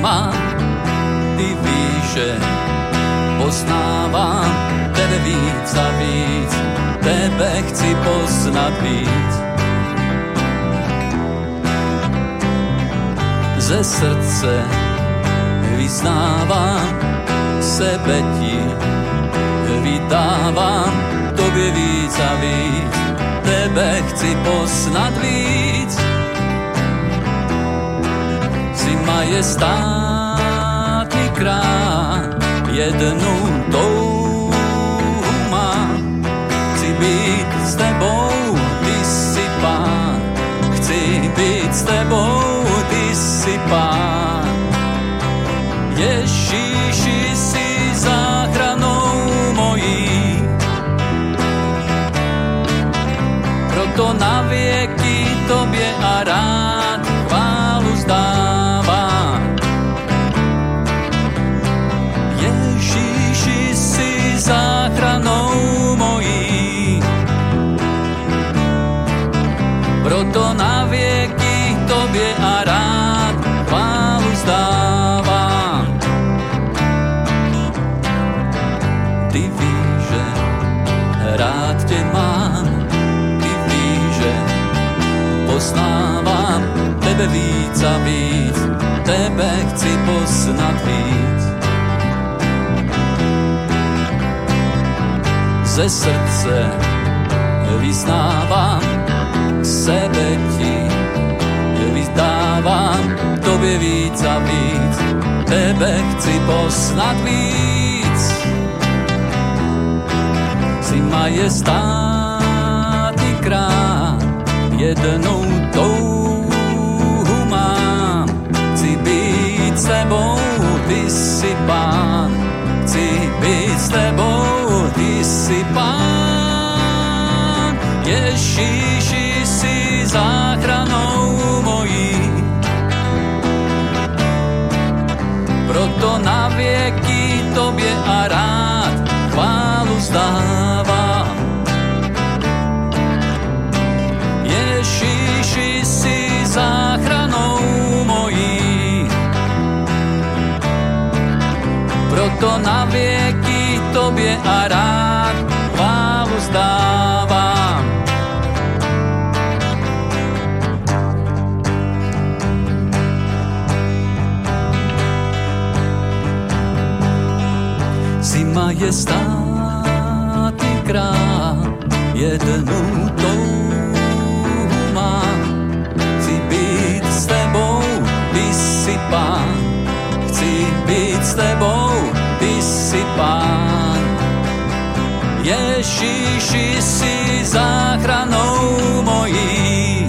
mám, ty víš, že poznávám tebe víc a víc, tebe chci poznat víc. Ze srdce vyznávám, sebe ti vydávám, tobě víc a víc, tebe chci poznat víc. Si majestátný král, jednu touhu mám. Chci být s tebou, ty jsi pán, chci být s tebou, tebe víc a víc, tebe chci poznat víc. Ze srdce vyznávám, sebe ti vyzdávám, tobě víc a víc, tebe chci poznat víc. Si majestátný král, jednou být s tebou, ty jsi pán. Chci být s tebou, ty jsi pán. Ježíši si záchranou mojí. Proto na věky tobě a rád chválu zdávám. Proto na věky tobě a rád chválu zdávám. Si majestátný král, jednou touhu Ježíši si záchranou mojí.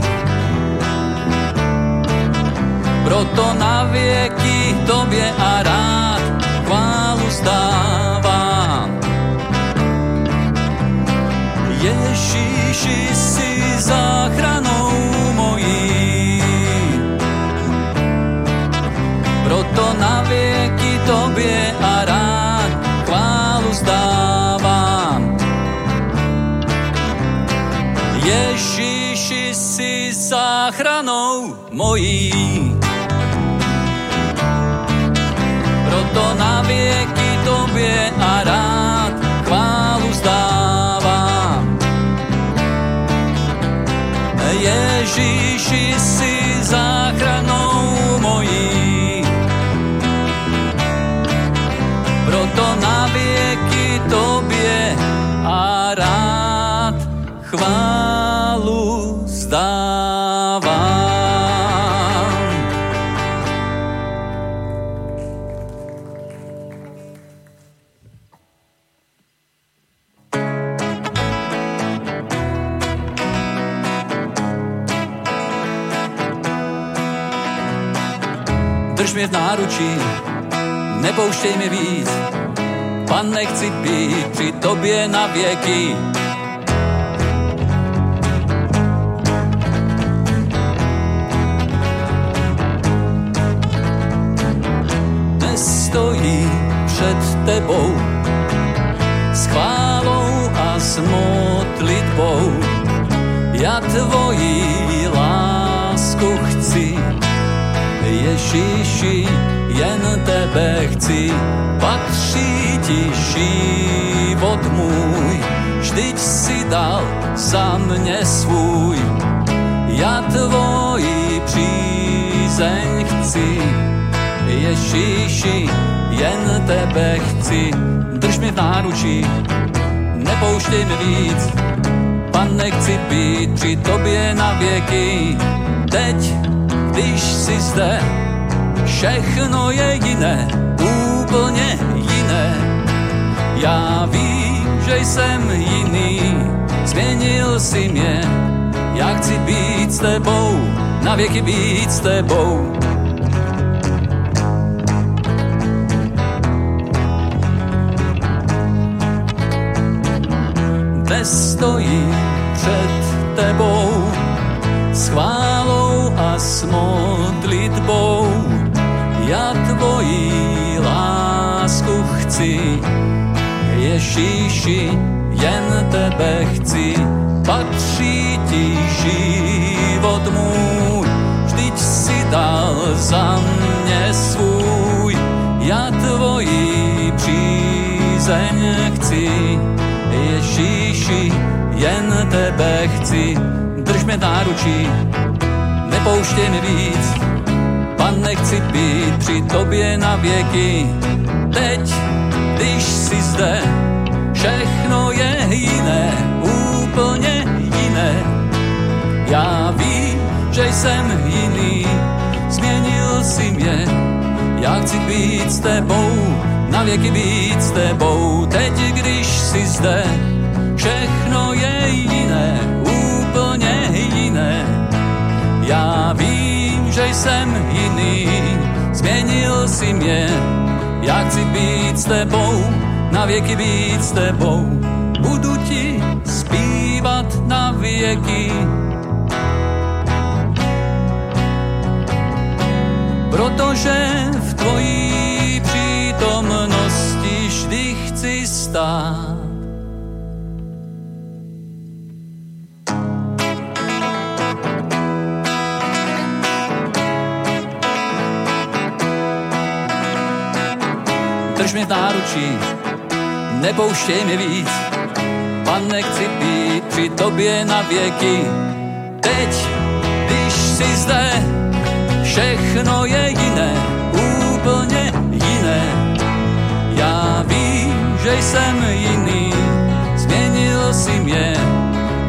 Proto na věky tobě a rád chválu zdávám. Ježíši si záchranou mojí. Proto na věky tobě a Ježíši si záchranou mojí. Proto na věky tobě a rád chválu zdávám. Ježíši si záchranou mojí. Proto na věky tobě a rád chválu v náručí, nepouštěj mi víc, pan nechci být při tobě na věky. Nestojí před tebou s chválou a s modlitbou. Já tvoji Ježíši, jen tebe chci, patří ti život můj, vždyť si dal za mě svůj, já tvoji přízeň chci. Ježíši, jen tebe chci, drž mi v náručí, nepouštěj mi víc, pane, chci být při tobě na věky, teď, když jsi zde, všechno je jiné, úplně jiné. Já vím, že jsem jiný, změnil si mě, já chci být s tebou, na věky být s tebou. Dnes stojí před tebou s chválou a s modlitbou. Já tvoji lásku chci, Ježíši, jen tebe chci, patří ti život můj, vždyť si dal za mě svůj, já tvoji přízeň chci, Ježíši, jen tebe chci, drž mě náručí, nepouštěj mi víc, pan nechci být při tobě na věky, teď, když jsi zde, všechno je jiné, úplně jiné. Já vím, že jsem jiný, změnil si mě, já chci být s tebou, na věky být s tebou, teď když jsi zde, všechno je jiné, jsem jiný, změnil si mě, já chci být s tebou, na věky být s tebou. Budu ti zpívat na věky. Protože v tvojí přítomnosti vždy chci stát. Mě v náručí, nepouštěj mi víc, pane, chci být při tobě na věky. Teď, když jsi zde, všechno je jiné, úplně jiné. Já vím, že jsem jiný, změnil si mě,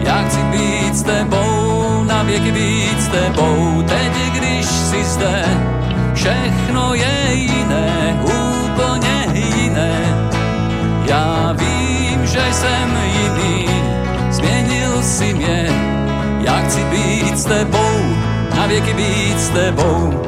já chci být s tebou, na věky být s tebou. Teď, když jsi zde, všechno je jiné, úplně jiné. Já vím, že jsem jiný, změnil si mě, já chci být s tebou, na věky být s tebou.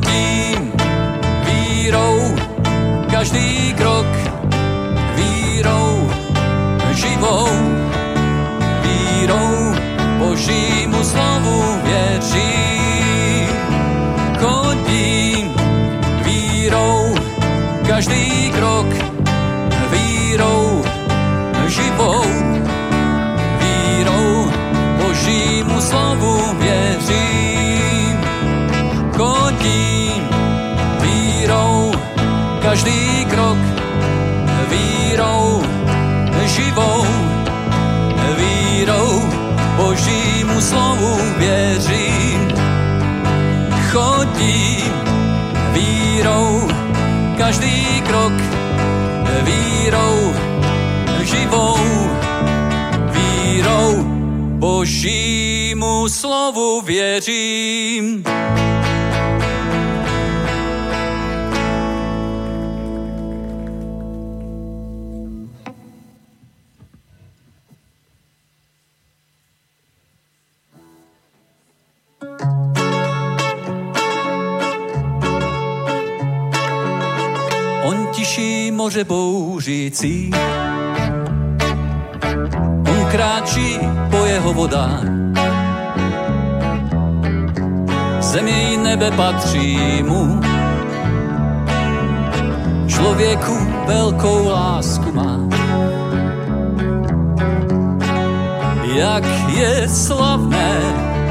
Chodím vírou, každý krok vírou, živou vírou, Božímu slovu věřím. Chodím vírou, každý krok vírou, živou vírou, Božímu slovu každý krok vírou, živou vírou, Božímu slovu věřím. Chodím vírou, každý krok vírou, živou vírou, Božímu slovu věřím. Moře bouřící, on po jeho vodách. Země i nebe patří mu, člověku velkou lásku má. Jak je slavné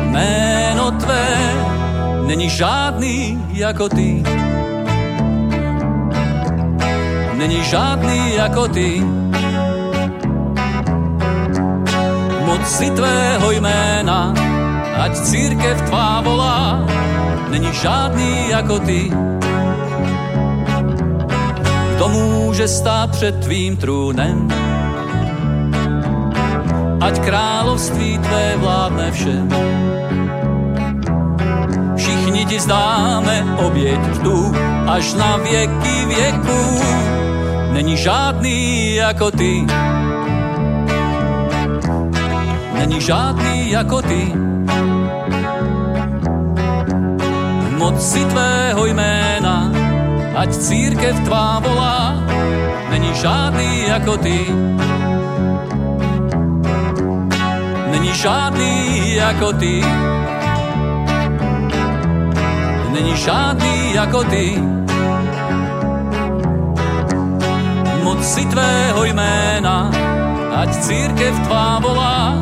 jméno tvé, není žádný jako ty. Není žádný jako ty. Moci tvého jména, ať církev tvá volá, není žádný jako ty. Kdo může stát před tvým trůnem, ať království tvé vládne všem. Všichni ti zdáme oběť tu až na věky věků. Není žádný jako ty. Není žádný jako ty. Moci tvého jména, ať církev tvá volá, není žádný jako ty. Není žádný jako ty. Není žádný jako ty. Moci tvého jména, ať církev tvá volá,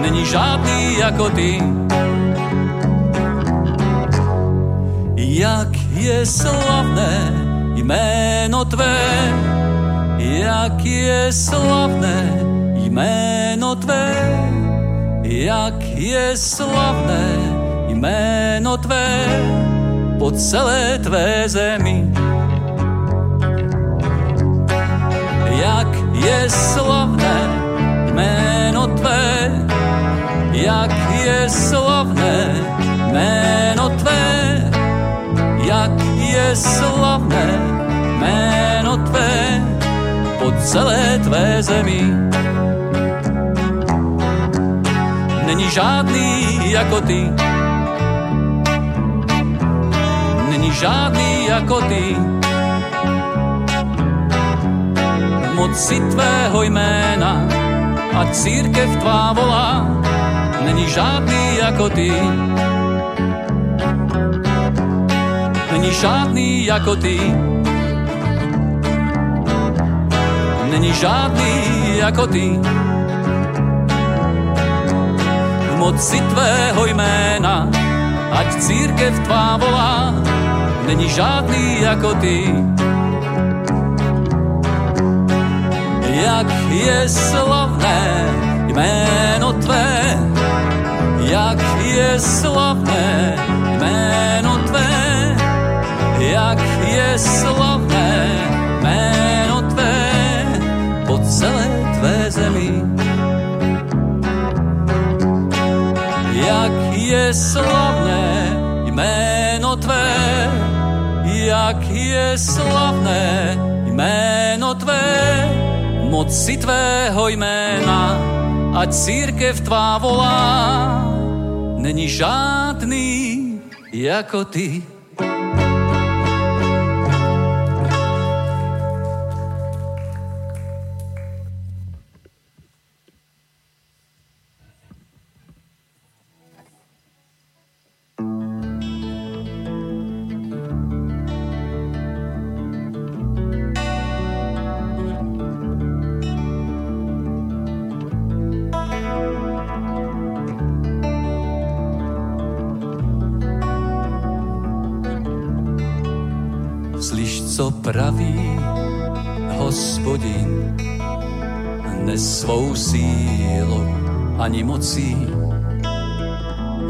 není žádný jako ty. Jak je slavné jméno tvé, jak je slavné jméno tvé, jak je slavné jméno tvé po celé tvé zemi. Jak je slavné jméno tvé, jak je slavné jméno tvé, jak je slavné jméno tvé po celé tvé zemi. Není žádný jako ty, není žádný jako ty. Moci tvého jména a církev tvá volá, není žádný jako ty. Není žádný jako ty. není žádný jako ty. V moci tvého jména, ať církev tvá volá, není žádný jako ty. Jak je slavné jméno tvé, jak je slavné jméno tvé, jak je slavné jméno tvé po celé tvé zemi. Jak je slavné jméno tvé, jak je slavné jméno tvé, moci tvého jména, ať církev tvá volá, není žádný jako ty.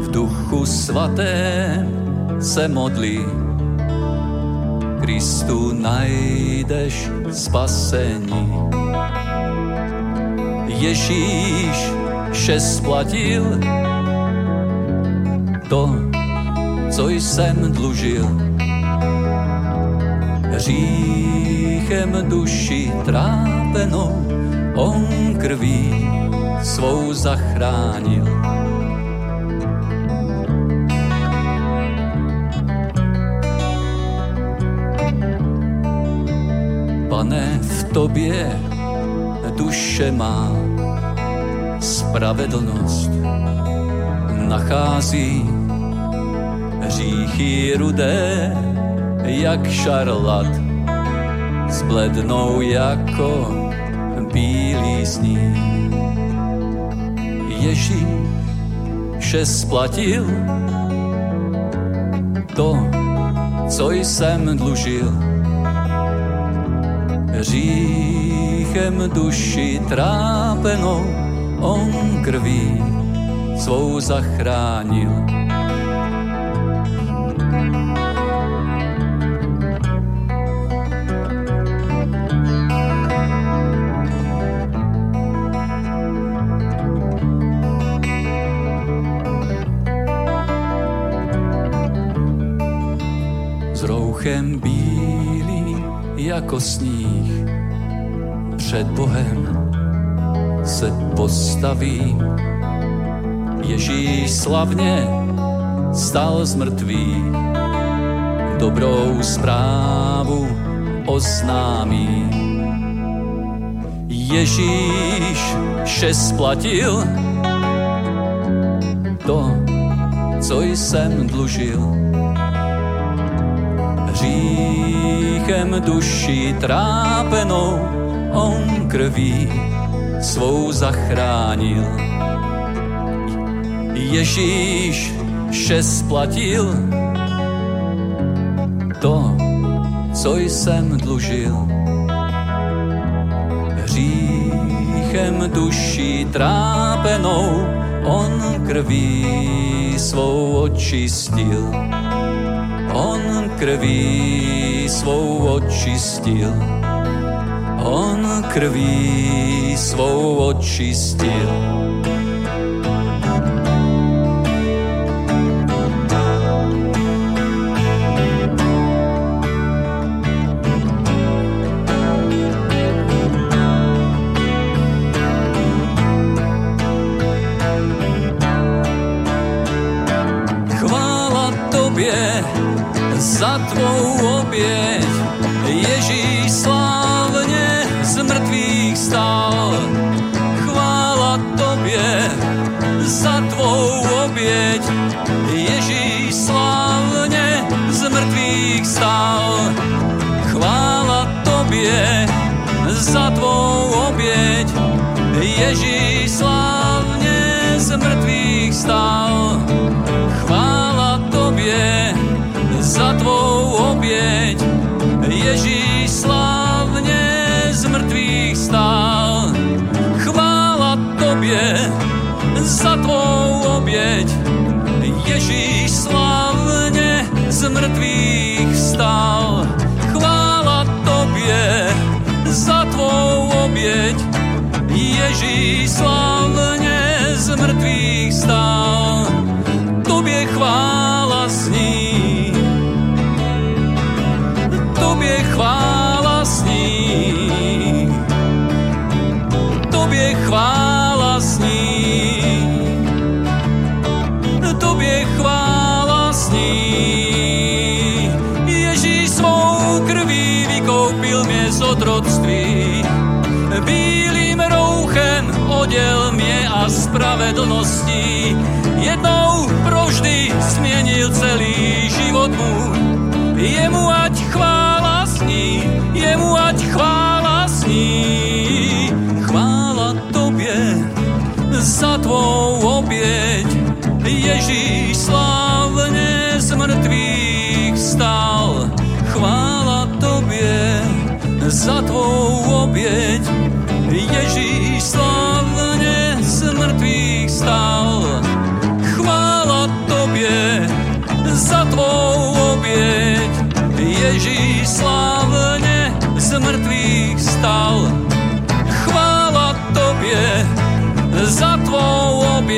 V duchu svatém se modlí, Kristu najdeš spasení. Ježíš vše splatil, to, co jsem dlužil hříchem duši trápenou, on krví svou zachránil. Pane, v tobě duše má spravedlnost, nachází hříchy rudé jak šarlat, zblednou jako bílý sníh. Ježíš vše splatil, to, co jsem dlužil. Říchem duši trápenou on krví svou zachránil duchem bílý jako sníh. Před Bohem se postaví. Ježíš slavně stal z mrtvých, dobrou zprávu oznámí. Ježíš vše splatil, to, co jsem dlužil hříchem duši trápenou, on krví svou zachránil. Ježíš vše splatil, to, co jsem dlužil. Hříchem duši trápenou, on krví svou očistil on krví svou očistil. Krví svou očistil. za tvou oběť. Stál. Chvála Tobě za Tvou oběť, Ježíš slavně z mŕtvych stál. Chvála Tobě za Tvou oběť, Ježíš slavně z mŕtvych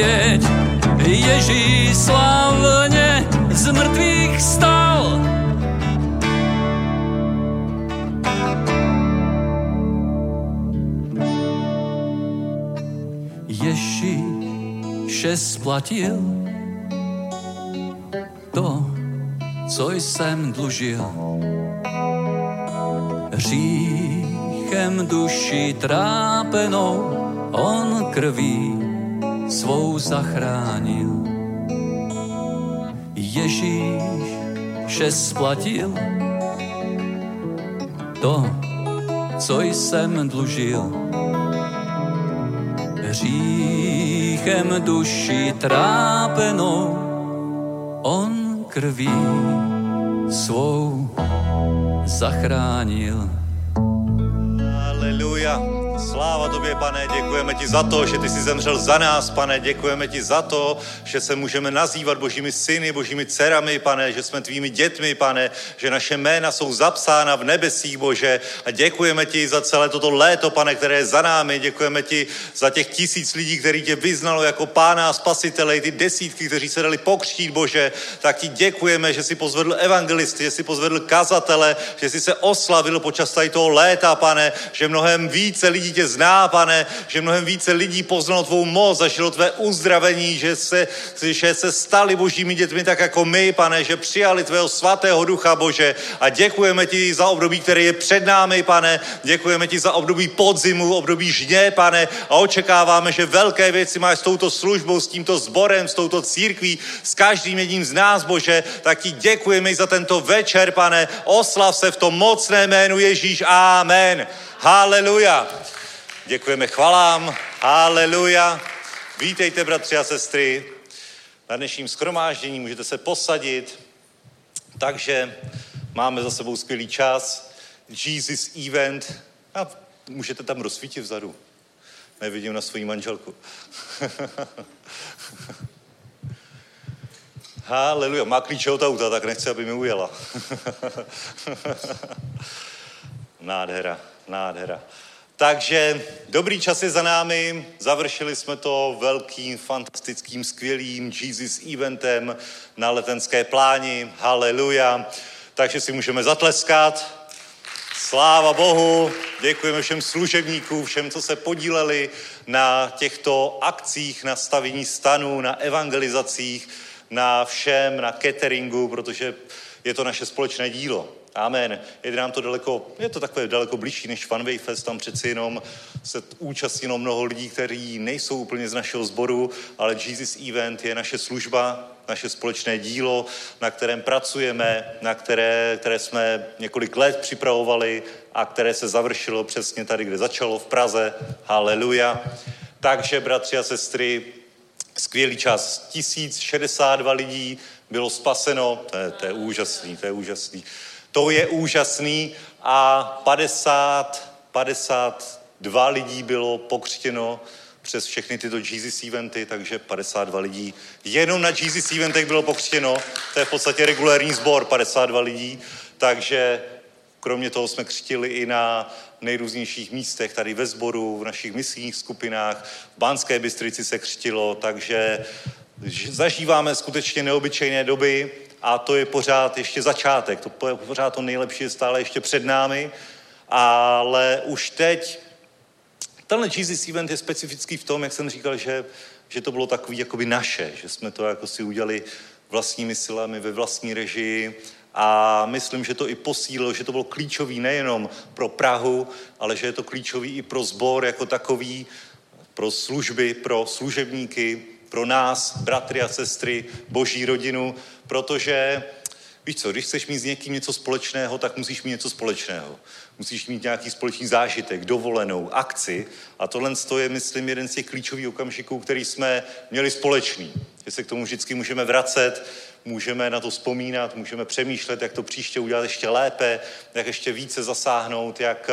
oběť, Ježíš slavně z mrtvých stál. Ježíše splatil to, co jsem dlužil. Hříchem duši trápenou on krví svou zachránil. Ježíše splatil to, co jsem dlužil hříchem duši trápenou, on krví svou zachránil. Aleluja. Sláva tobě, pane, děkujeme ti za to, že ty jsi zemřel za nás, pane, děkujeme ti za to, že se můžeme nazývat božími syny, božími dcerami, pane, že jsme tvými dětmi, pane, že naše jména jsou zapsána v nebesích, Bože, a děkujeme ti za celé toto léto, pane, které je za námi, děkujeme ti za těch tisíc lidí, který tě vyznalo jako pána a spasitele, ty desítky, kteří se dali pokřtít, Bože, tak ti děkujeme, že jsi pozvedl evangelisty, že jsi pozvedl kazatele, že jsi se oslavil počas tady toho léta, pane, že mnohem více lidí tě zná, pane, že mnohem více lidí poznalo tvou moc, zažilo tvé uzdravení, že se, že se stali božími dětmi tak jako my, pane, že přijali tvého svatého ducha, Bože. A děkujeme ti za období, které je před námi, pane. Děkujeme ti za období podzimu, období žně, pane. A očekáváme, že velké věci máš s touto službou, s tímto sborem, s touto církví, s každým jedním z nás, Bože. Tak ti děkujeme za tento večer, pane. Oslav se v tom mocné jménu Ježíš. Amen. Haleluja. Děkujeme chvalám. Haleluja. Vítejte, bratři a sestry. Na dnešním schromáždění můžete se posadit. Takže máme za sebou skvělý čas. Jesus Event. A můžete tam rozsvítit vzadu. Nevidím na svoji manželku. Haleluja. Má klíče od auta, tak nechce, aby mi ujela. nádhera, nádhera. Takže dobrý čas je za námi, završili jsme to velkým, fantastickým, skvělým Jesus eventem na letenské pláni, haleluja. Takže si můžeme zatleskat. Sláva Bohu, děkujeme všem služebníkům, všem, co se podíleli na těchto akcích, na stavění stanů, na evangelizacích, na všem, na cateringu, protože je to naše společné dílo. Amen. Je nám to daleko, je to takové daleko blížší než Funway Fest, tam přeci jenom se účastnilo mnoho lidí, kteří nejsou úplně z našeho sboru, ale Jesus Event je naše služba, naše společné dílo, na kterém pracujeme, na které, které jsme několik let připravovali a které se završilo přesně tady, kde začalo v Praze. Haleluja. Takže, bratři a sestry, Skvělý čas. 1062 lidí bylo spaseno. To je, to je úžasný, to je úžasný. To je úžasný a 50, 52 lidí bylo pokřtěno přes všechny tyto Jesus eventy, takže 52 lidí. Jenom na Jesus eventech bylo pokřtěno, to je v podstatě regulární sbor, 52 lidí, takže kromě toho jsme křtili i na nejrůznějších místech, tady ve sboru, v našich misijních skupinách, v Bánské Bystrici se křtilo, takže zažíváme skutečně neobyčejné doby a to je pořád ještě začátek, to je pořád to nejlepší je stále ještě před námi, ale už teď Tenhle Jesus event je specifický v tom, jak jsem říkal, že, že to bylo takový jakoby naše, že jsme to jako si udělali vlastními silami, ve vlastní režii. A myslím, že to i posílilo, že to bylo klíčový nejenom pro Prahu, ale že je to klíčový i pro sbor jako takový, pro služby, pro služebníky, pro nás, bratry a sestry, boží rodinu, protože víš co, když chceš mít s někým něco společného, tak musíš mít něco společného musíš mít nějaký společný zážitek, dovolenou, akci a tohle je, myslím, jeden z těch klíčových okamžiků, který jsme měli společný. Že se k tomu vždycky můžeme vracet, můžeme na to vzpomínat, můžeme přemýšlet, jak to příště udělat ještě lépe, jak ještě více zasáhnout, jak,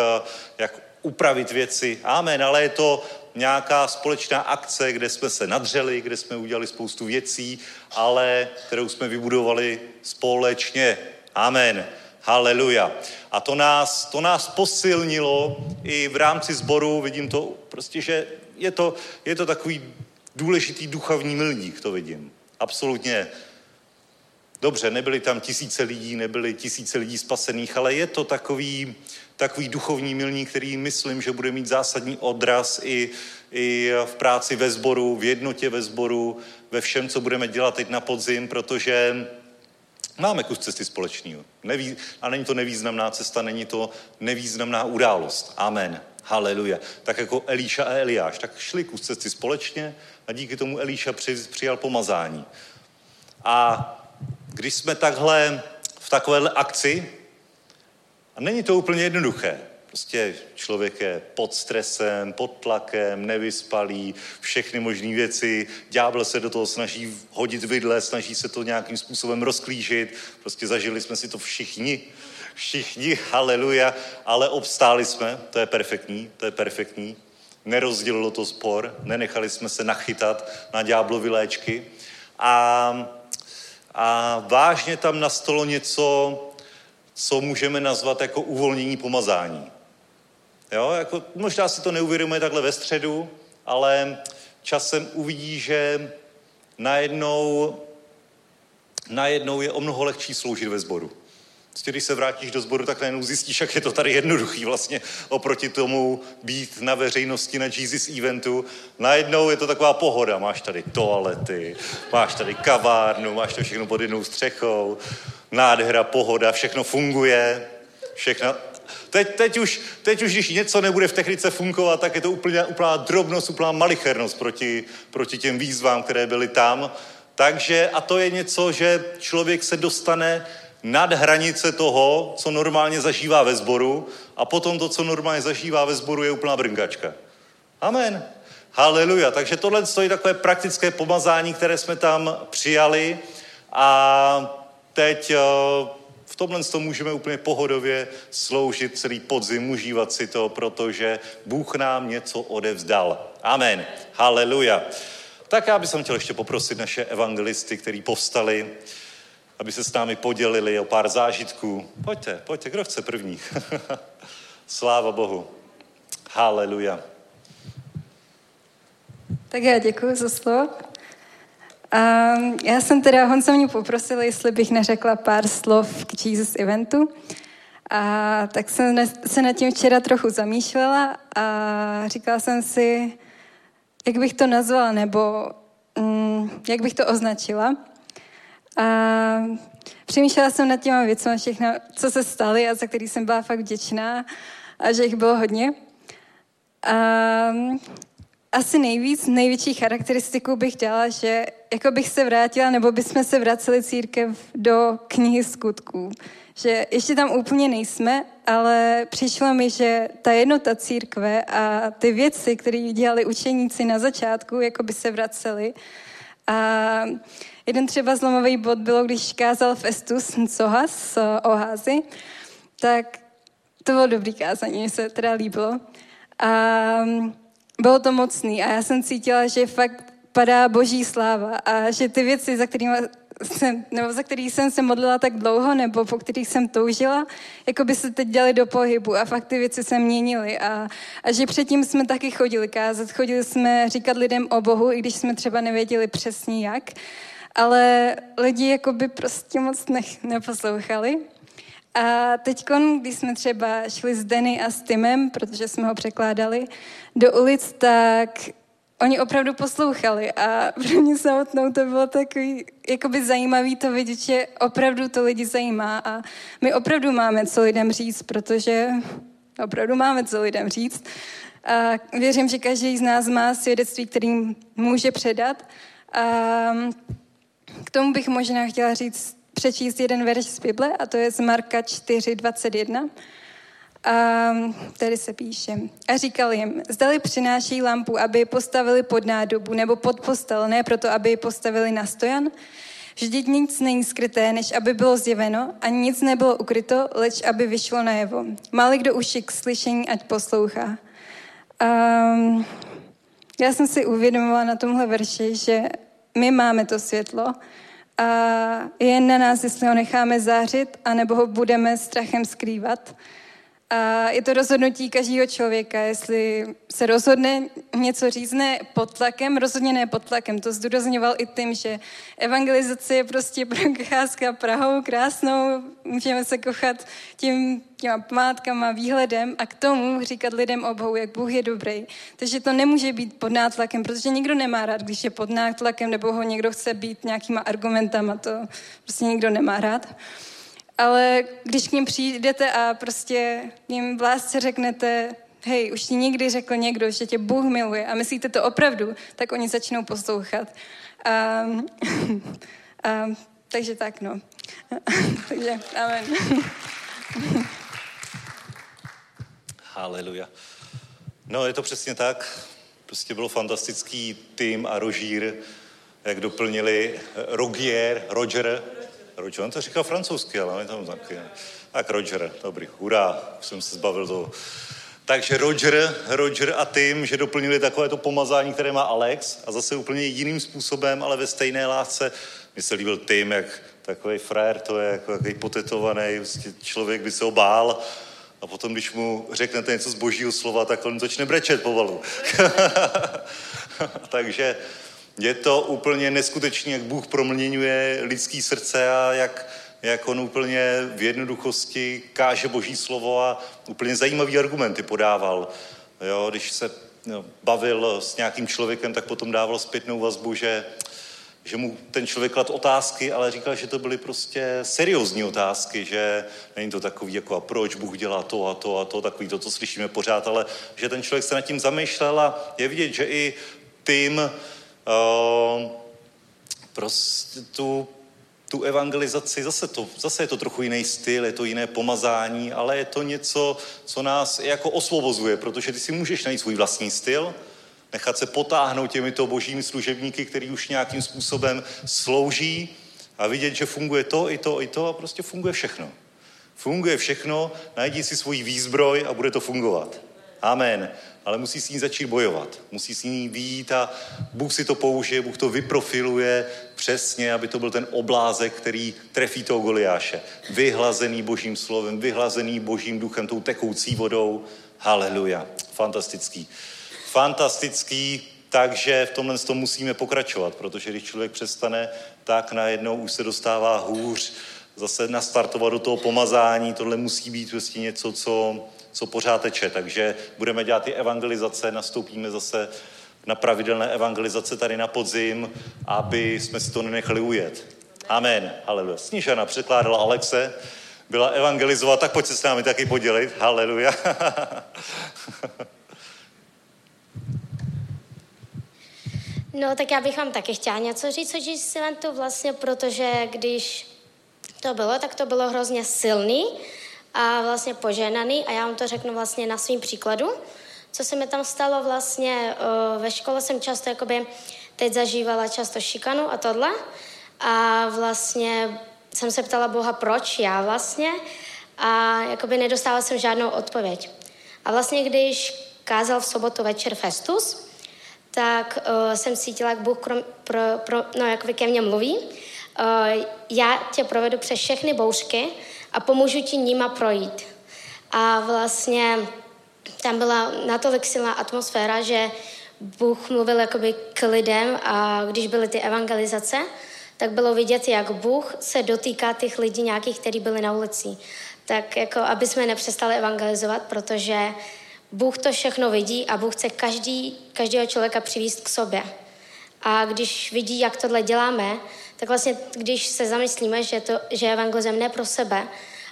jak upravit věci. Amen, ale je to nějaká společná akce, kde jsme se nadřeli, kde jsme udělali spoustu věcí, ale kterou jsme vybudovali společně. Amen. Haleluja. A to nás, to nás posilnilo i v rámci sboru, vidím to prostě, že je to, je to takový důležitý duchovní milník, to vidím. Absolutně. Dobře, nebyly tam tisíce lidí, nebyly tisíce lidí spasených, ale je to takový, takový duchovní milník, který myslím, že bude mít zásadní odraz i, i v práci ve sboru, v jednotě ve sboru, ve všem, co budeme dělat teď na podzim, protože Máme kus cesty společného. A není to nevýznamná cesta, není to nevýznamná událost. Amen. Haleluja. Tak jako Elíša a Eliáš, tak šli kus cesty společně a díky tomu Elíša při, přijal pomazání. A když jsme takhle v takovéhle akci, a není to úplně jednoduché, Prostě člověk je pod stresem, pod tlakem, nevyspalý, všechny možné věci. Ďábel se do toho snaží hodit vidle, snaží se to nějakým způsobem rozklížit. Prostě zažili jsme si to všichni. Všichni, haleluja, ale obstáli jsme, to je perfektní, to je perfektní. Nerozdělilo to spor, nenechali jsme se nachytat na ďáblovy léčky. A, a vážně tam nastalo něco, co můžeme nazvat jako uvolnění pomazání. Jo, jako, možná si to neuvědomuje takhle ve středu, ale časem uvidí, že najednou, najednou je o mnoho lehčí sloužit ve sboru. Prostě když se vrátíš do sboru, tak najednou zjistíš, jak je to tady jednoduchý vlastně oproti tomu být na veřejnosti na Jesus eventu. Najednou je to taková pohoda. Máš tady toalety, máš tady kavárnu, máš to všechno pod jednou střechou, nádhera, pohoda, všechno funguje, všechno Teď, teď, už, teď už, když něco nebude v technice fungovat, tak je to úplně, úplná drobnost, úplná malichernost proti, proti těm výzvám, které byly tam. Takže, a to je něco, že člověk se dostane nad hranice toho, co normálně zažívá ve sboru a potom to, co normálně zažívá ve sboru, je úplná brnkačka. Amen. Haleluja. Takže tohle je takové praktické pomazání, které jsme tam přijali a teď eh, v tomhle to můžeme úplně pohodově sloužit celý podzim, užívat si to, protože Bůh nám něco odevzdal. Amen. Haleluja. Tak já bych chtěl ještě poprosit naše evangelisty, kteří povstali, aby se s námi podělili o pár zážitků. Pojďte, pojďte, kdo chce první? Sláva Bohu. Haleluja. Tak já děkuji za slovo. A já jsem teda, Honza mě poprosil, jestli bych neřekla pár slov k Jesus eventu. A tak jsem se nad tím včera trochu zamýšlela a říkala jsem si, jak bych to nazvala, nebo mm, jak bych to označila. A přemýšlela jsem nad těma věcmi, všechno, co se staly a za který jsem byla fakt vděčná a že jich bylo hodně. A asi nejvíc, největší charakteristiku bych dala, že jako bych se vrátila, nebo bychom se vraceli církev do knihy skutků. Že ještě tam úplně nejsme, ale přišlo mi, že ta jednota církve a ty věci, které dělali učeníci na začátku, jako by se vraceli. A jeden třeba zlomový bod bylo, když kázal Festus Ncohas z Oházy, tak to bylo dobrý kázání, mně se teda líbilo. A bylo to mocný a já jsem cítila, že fakt padá boží sláva a že ty věci, za kterými jsem, nebo za který jsem se modlila tak dlouho, nebo po kterých jsem toužila, jako by se teď dělali do pohybu a fakt ty věci se měnily. A, a že předtím jsme taky chodili kázat, chodili jsme říkat lidem o Bohu, i když jsme třeba nevěděli přesně jak, ale lidi jako by prostě moc nech, neposlouchali. A teď, když jsme třeba šli s Denny a s Timem, protože jsme ho překládali, do ulic, tak oni opravdu poslouchali a pro mě samotnou to bylo takový jakoby zajímavý to vidět, že opravdu to lidi zajímá a my opravdu máme co lidem říct, protože opravdu máme co lidem říct. A věřím, že každý z nás má svědectví, kterým může předat. A k tomu bych možná chtěla říct, přečíst jeden verš z Bible a to je z Marka 4.21. A tady se píše. A říkal jim, zdali přináší lampu, aby ji postavili pod nádobu nebo pod postel, ne proto, aby ji postavili na stojan. Vždyť nic není skryté, než aby bylo zjeveno, a nic nebylo ukryto, leč aby vyšlo najevo. Máli kdo uši k slyšení, ať poslouchá. Um, já jsem si uvědomovala na tomhle verši, že my máme to světlo a je na nás, jestli ho necháme zářit, anebo ho budeme strachem skrývat. A je to rozhodnutí každého člověka, jestli se rozhodne něco říct, ne pod tlakem, rozhodně ne pod tlakem. To zdůrazňoval i tím, že evangelizace je prostě procházka Prahou krásnou, můžeme se kochat tím, těma památkama, výhledem a k tomu říkat lidem o Bohu, jak Bůh je dobrý. Takže to nemůže být pod nátlakem, protože nikdo nemá rád, když je pod nátlakem nebo ho někdo chce být nějakýma argumentama, to prostě nikdo nemá rád ale když k ním přijdete a prostě jim v lásce řeknete, hej, už ti někdy řekl někdo, že tě Bůh miluje a myslíte to opravdu, tak oni začnou poslouchat. A, a, takže tak, no. takže, amen. Haleluja. No, je to přesně tak. Prostě bylo fantastický tým a Rožír, jak doplnili Rogier, Roger, Roger, on to říkal francouzsky, ale on tam taky. Tak Roger, dobrý, hurá, jsem se zbavil toho. Takže Roger, Roger a Tim, že doplnili takové to pomazání, které má Alex a zase úplně jiným způsobem, ale ve stejné lásce. Mně se líbil Tim, jak takový frér, to je jako takový potetovaný, vlastně člověk by se ho bál a potom, když mu řeknete něco z božího slova, tak on začne brečet povalu. Takže je to úplně neskutečné, jak Bůh proměňuje lidský srdce a jak, jak on úplně v jednoduchosti káže boží slovo a úplně zajímavý argumenty podával. Jo, když se jo, bavil s nějakým člověkem, tak potom dával zpětnou vazbu, že, že mu ten člověk klad otázky, ale říkal, že to byly prostě seriózní otázky, že není to takový jako a proč Bůh dělá to a to a to, takový to, co slyšíme pořád, ale že ten člověk se nad tím zamýšlel a je vidět, že i tím prostě tu, tu evangelizaci, zase, to, zase je to trochu jiný styl, je to jiné pomazání, ale je to něco, co nás jako osvobozuje, protože ty si můžeš najít svůj vlastní styl, nechat se potáhnout těmito božími služebníky, který už nějakým způsobem slouží a vidět, že funguje to, i to, i to a prostě funguje všechno. Funguje všechno, najdi si svůj výzbroj a bude to fungovat. Amen ale musí s ní začít bojovat. Musí s ní výjít a Bůh si to použije, Bůh to vyprofiluje přesně, aby to byl ten oblázek, který trefí toho Goliáše. Vyhlazený božím slovem, vyhlazený božím duchem, tou tekoucí vodou. Haleluja. Fantastický. Fantastický, takže v tomhle tom musíme pokračovat, protože když člověk přestane, tak najednou už se dostává hůř, zase nastartovat do toho pomazání, tohle musí být prostě něco, co co pořád teče. Takže budeme dělat ty evangelizace, nastoupíme zase na pravidelné evangelizace tady na podzim, aby jsme si to nenechali ujet. Amen. Haleluja. Snížana překládala Alexe, byla evangelizovat, tak pojď se s námi taky podělit. Haleluja. No, tak já bych vám taky chtěla něco říct o Silentu vlastně, protože když to bylo, tak to bylo hrozně silný a vlastně poženaný a já vám to řeknu vlastně na svým příkladu. Co se mi tam stalo vlastně, ve škole jsem často jakoby teď zažívala často šikanu a tohle. A vlastně jsem se ptala Boha, proč já vlastně. A jakoby nedostala jsem žádnou odpověď. A vlastně, když kázal v sobotu večer Festus, tak uh, jsem cítila, jak Bůh krom, pro, pro, no, jak ke mně mluví. Uh, já tě provedu přes všechny bouřky a pomůžu ti nima projít. A vlastně tam byla natolik silná atmosféra, že Bůh mluvil jakoby k lidem a když byly ty evangelizace, tak bylo vidět, jak Bůh se dotýká těch lidí nějakých, kteří byli na ulici. Tak jako, aby jsme nepřestali evangelizovat, protože Bůh to všechno vidí a Bůh chce každý, každého člověka přivíst k sobě. A když vidí, jak tohle děláme, tak vlastně, když se zamyslíme, že, to, že evangelizem ne pro sebe,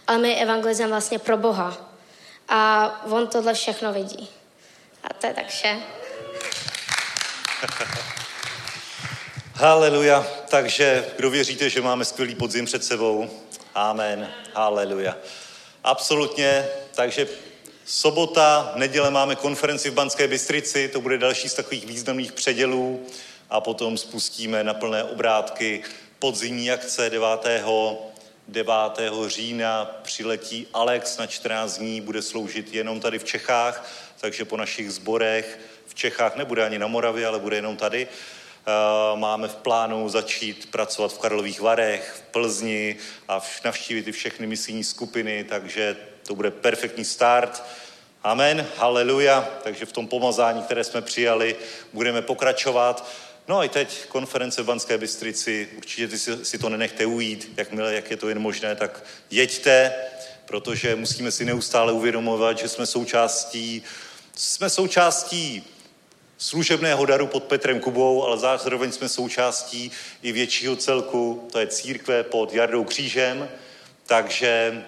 ale my evangelizem vlastně pro Boha. A on tohle všechno vidí. A to je tak vše. Haleluja. Takže kdo věříte, že máme skvělý podzim před sebou? Amen. Haleluja. Absolutně. Takže sobota, neděle máme konferenci v Banské Bystrici, to bude další z takových významných předělů a potom spustíme na plné obrátky podzimní akce 9. 9. října přiletí Alex na 14 dní, bude sloužit jenom tady v Čechách, takže po našich zborech v Čechách nebude ani na Moravě, ale bude jenom tady. Eh, máme v plánu začít pracovat v Karlových Varech, v Plzni a navštívit i všechny misijní skupiny, takže to bude perfektní start. Amen, haleluja. Takže v tom pomazání, které jsme přijali, budeme pokračovat. No a i teď konference v Banské Bystrici, určitě si, si to nenechte ujít, jakmile, jak je to jen možné, tak jeďte, protože musíme si neustále uvědomovat, že jsme součástí, jsme součástí služebného daru pod Petrem Kubou, ale zároveň jsme součástí i většího celku, to je církve pod Jardou Křížem, takže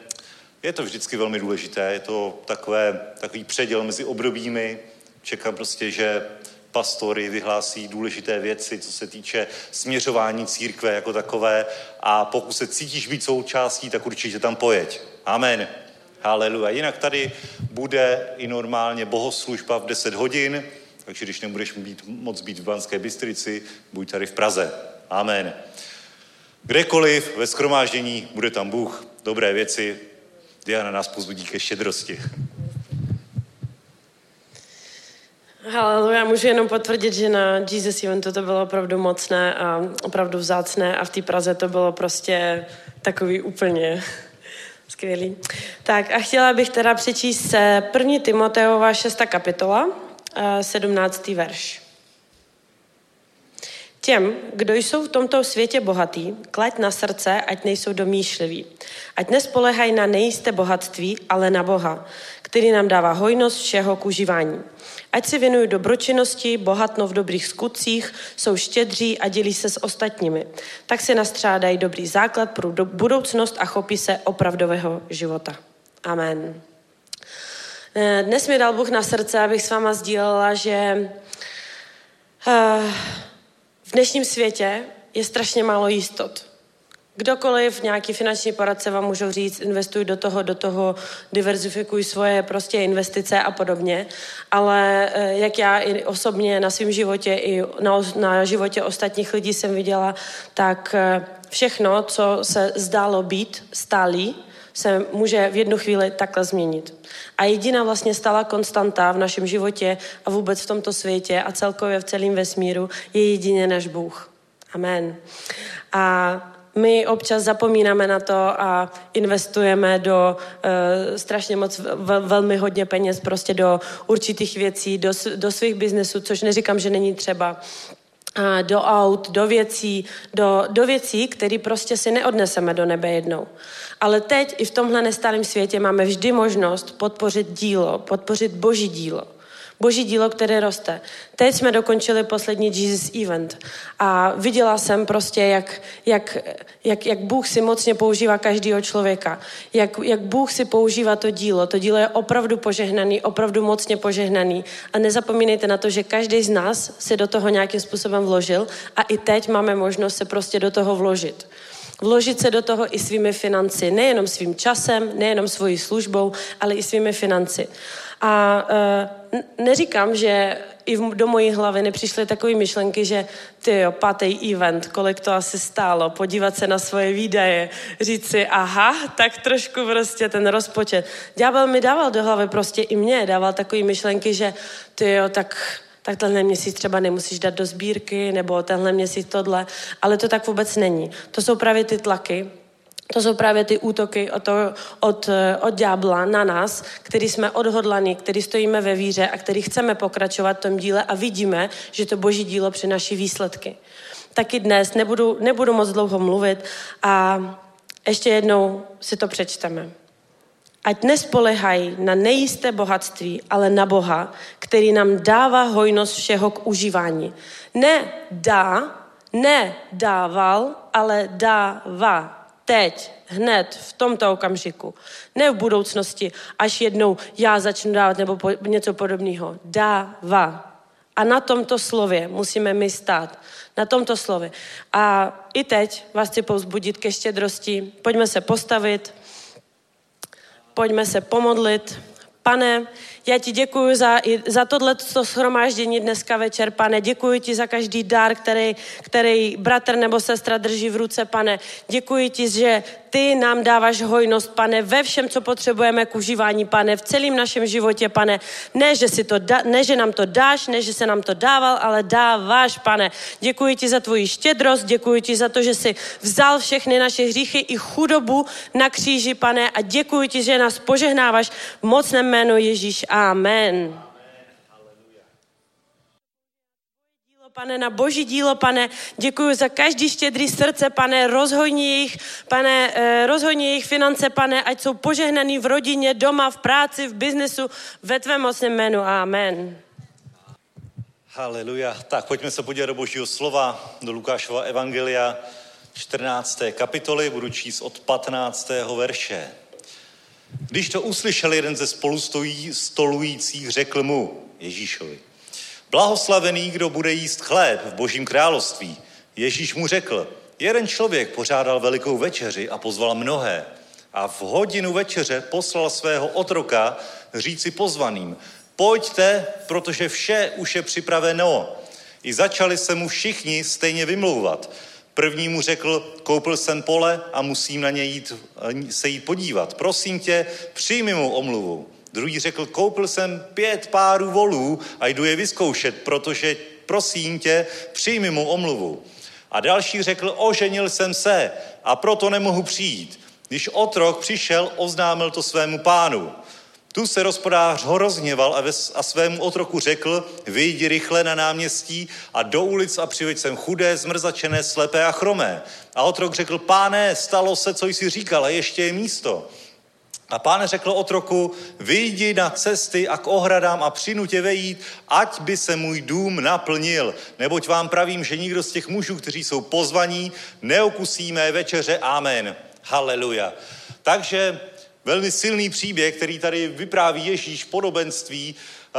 je to vždycky velmi důležité, je to takové, takový předěl mezi obdobími, čekám prostě, že pastory vyhlásí důležité věci, co se týče směřování církve jako takové a pokud se cítíš být součástí, tak určitě tam pojeď. Amen. Haleluja. Jinak tady bude i normálně bohoslužba v 10 hodin, takže když nebudeš být, moc být v Banské Bystrici, buď tady v Praze. Amen. Kdekoliv ve skromáždění bude tam Bůh, dobré věci, Diana nás pozbudí ke štědrosti. Já můžu jenom potvrdit, že na Jesus Eventu to bylo opravdu mocné a opravdu vzácné a v té Praze to bylo prostě takový úplně skvělý. Tak a chtěla bych teda přečíst první Timoteova 6. kapitola, 17. verš. Těm, kdo jsou v tomto světě bohatí, klaď na srdce, ať nejsou domýšliví. Ať nespolehají na nejisté bohatství, ale na Boha, který nám dává hojnost všeho k užívání. Ať se věnují dobročinnosti, bohatnou v dobrých skutcích, jsou štědří a dělí se s ostatními. Tak se nastřádají dobrý základ pro budoucnost a chopí se opravdového života. Amen. Eh, dnes mi dal Bůh na srdce, abych s váma sdílela, že eh, v dnešním světě je strašně málo jistot. Kdokoliv, nějaký finanční poradce vám můžou říct, investuj do toho, do toho, diverzifikuj svoje prostě investice a podobně. Ale eh, jak já i osobně na svém životě i na, na životě ostatních lidí jsem viděla, tak všechno, co se zdálo být stálý, se může v jednu chvíli takhle změnit. A jediná vlastně stala konstanta v našem životě a vůbec v tomto světě a celkově v celém vesmíru je jedině náš Bůh. Amen. A my občas zapomínáme na to a investujeme do uh, strašně moc, vel, velmi hodně peněz prostě do určitých věcí, do, do svých biznesů, což neříkám, že není třeba do aut, do věcí, do, do věcí, které prostě si neodneseme do nebe jednou. Ale teď i v tomhle nestálém světě máme vždy možnost podpořit dílo, podpořit boží dílo. Boží dílo, které roste. Teď jsme dokončili poslední Jesus Event a viděla jsem prostě, jak, jak, jak, jak Bůh si mocně používá každého člověka. Jak, jak Bůh si používá to dílo. To dílo je opravdu požehnaný, opravdu mocně požehnaný. A nezapomínejte na to, že každý z nás se do toho nějakým způsobem vložil a i teď máme možnost se prostě do toho vložit vložit se do toho i svými financi, nejenom svým časem, nejenom svojí službou, ale i svými financi. A uh, neříkám, že i do mojí hlavy nepřišly takové myšlenky, že ty jo, pátý event, kolik to asi stálo, podívat se na svoje výdaje, říct si, aha, tak trošku prostě ten rozpočet. Ďábel mi dával do hlavy prostě i mě, dával takové myšlenky, že ty jo, tak tak tenhle měsíc třeba nemusíš dát do sbírky, nebo tenhle měsíc tohle, ale to tak vůbec není. To jsou právě ty tlaky, to jsou právě ty útoky od, to, od, od ďábla na nás, který jsme odhodlaní, který stojíme ve víře a který chceme pokračovat v tom díle a vidíme, že to boží dílo přináší výsledky. Taky dnes nebudu, nebudu moc dlouho mluvit a ještě jednou si to přečteme. Ať nespolehají na nejisté bohatství, ale na Boha, který nám dává hojnost všeho k užívání. Ne dá, ne dával, ale dává teď, hned, v tomto okamžiku. Ne v budoucnosti, až jednou já začnu dávat nebo po, něco podobného. Dává. A na tomto slově musíme my stát. Na tomto slově. A i teď vás chci povzbudit ke štědrosti. Pojďme se postavit, pojďme se pomodlit. Pane, já ti děkuji za, za tohle shromáždění dneska večer, pane. Děkuji ti za každý dar, který, který bratr nebo sestra drží v ruce, pane. Děkuji ti, že ty nám dáváš hojnost, pane, ve všem, co potřebujeme k užívání, pane, v celém našem životě, pane. Ne, že, si to da, ne, že nám to dáš, ne, že se nám to dával, ale dáváš, pane. Děkuji ti za tvoji štědrost, děkuji ti za to, že jsi vzal všechny naše hříchy i chudobu na kříži, pane, a děkuji ti, že nás požehnáváš v mocném jménu Ježíš. Amen. pane, na boží dílo, pane. Děkuji za každý štědrý srdce, pane. Rozhojni jejich, pane, eh, rozhojni jejich finance, pane, ať jsou požehnaný v rodině, doma, v práci, v biznesu, ve tvém mocném jménu. Amen. Haleluja. Tak pojďme se podívat do božího slova, do Lukášova evangelia 14. kapitoly, budu číst od 15. verše. Když to uslyšel jeden ze spolustolujících, řekl mu Ježíšovi, blahoslavený, kdo bude jíst chléb v božím království. Ježíš mu řekl, jeden člověk pořádal velikou večeři a pozval mnohé. A v hodinu večeře poslal svého otroka říci pozvaným, pojďte, protože vše už je připraveno. I začali se mu všichni stejně vymlouvat. První mu řekl, koupil jsem pole a musím na něj jít, se jít podívat. Prosím tě, přijmi mu omluvu. Druhý řekl, koupil jsem pět párů volů a jdu je vyzkoušet, protože prosím tě, přijmi mu omluvu. A další řekl, oženil jsem se a proto nemohu přijít. Když otrok přišel, oznámil to svému pánu. Tu se hospodář ho rozhněval a, a svému otroku řekl, vyjdi rychle na náměstí a do ulic a přiveď sem chudé, zmrzačené, slepé a chromé. A otrok řekl, páne, stalo se, co jsi říkal, a ještě je místo. A pán řekl otroku, vyjdi na cesty a k ohradám a přinutě vejít, ať by se můj dům naplnil. Neboť vám pravím, že nikdo z těch mužů, kteří jsou pozvaní, neokusí mé večeře. Amen. Haleluja. Takže velmi silný příběh, který tady vypráví Ježíš podobenství, eh,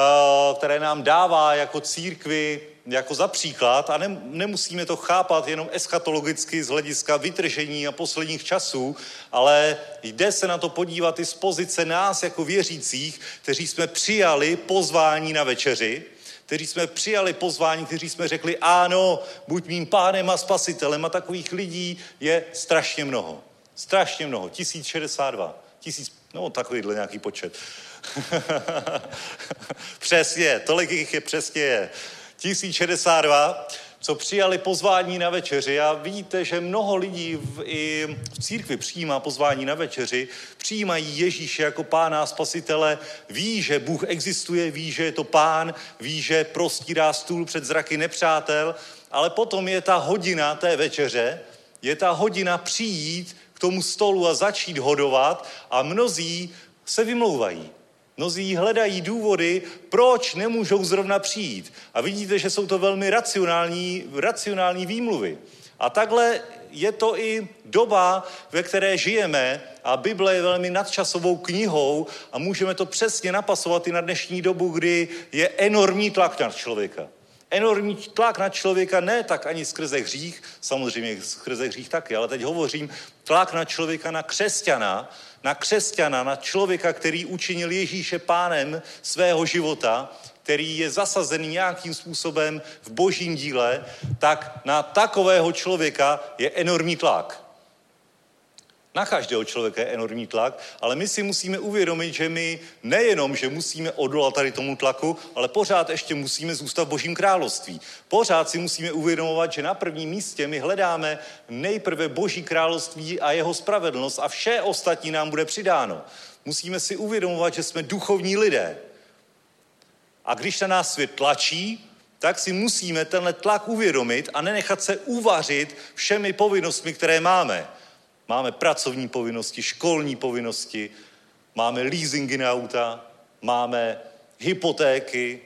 které nám dává jako církvi jako za příklad a ne, nemusíme to chápat jenom eschatologicky z hlediska vytržení a posledních časů, ale jde se na to podívat i z pozice nás jako věřících, kteří jsme přijali pozvání na večeři, kteří jsme přijali pozvání, kteří jsme řekli ano, buď mým pánem a spasitelem a takových lidí je strašně mnoho. Strašně mnoho. 1062. Tisíc, no takovýhle nějaký počet. přesně, tolik jich je přesně je. 1062, co přijali pozvání na večeři a vidíte, že mnoho lidí v, i v církvi přijímá pozvání na večeři, přijímají Ježíše jako pána a spasitele, ví, že Bůh existuje, ví, že je to pán, ví, že prostírá stůl před zraky nepřátel, ale potom je ta hodina té večeře, je ta hodina přijít tomu stolu a začít hodovat a mnozí se vymlouvají. Mnozí hledají důvody, proč nemůžou zrovna přijít. A vidíte, že jsou to velmi racionální, racionální výmluvy. A takhle je to i doba, ve které žijeme a Bible je velmi nadčasovou knihou a můžeme to přesně napasovat i na dnešní dobu, kdy je enormní tlak na člověka. Enormní tlak na člověka, ne tak ani skrze hřích, samozřejmě skrze hřích taky, ale teď hovořím tlak na člověka, na křesťana, na křesťana, na člověka, který učinil Ježíše pánem svého života, který je zasazený nějakým způsobem v božím díle, tak na takového člověka je enormní tlak. Na každého člověka je enormní tlak, ale my si musíme uvědomit, že my nejenom, že musíme odolat tady tomu tlaku, ale pořád ještě musíme zůstat v Božím království. Pořád si musíme uvědomovat, že na prvním místě my hledáme nejprve Boží království a jeho spravedlnost a vše ostatní nám bude přidáno. Musíme si uvědomovat, že jsme duchovní lidé. A když na nás svět tlačí, tak si musíme tenhle tlak uvědomit a nenechat se uvařit všemi povinnostmi, které máme. Máme pracovní povinnosti, školní povinnosti, máme leasingy na auta, máme hypotéky,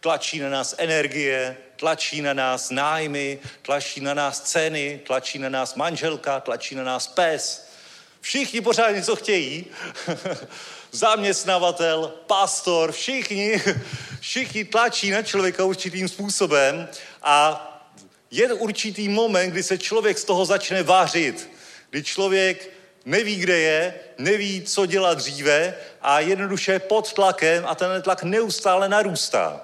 tlačí na nás energie, tlačí na nás nájmy, tlačí na nás ceny, tlačí na nás manželka, tlačí na nás pes. Všichni pořád něco chtějí. Zaměstnavatel, pastor, všichni, všichni tlačí na člověka určitým způsobem a je určitý moment, kdy se člověk z toho začne vářit kdy člověk neví, kde je, neví, co dělat dříve a jednoduše pod tlakem a ten tlak neustále narůstá.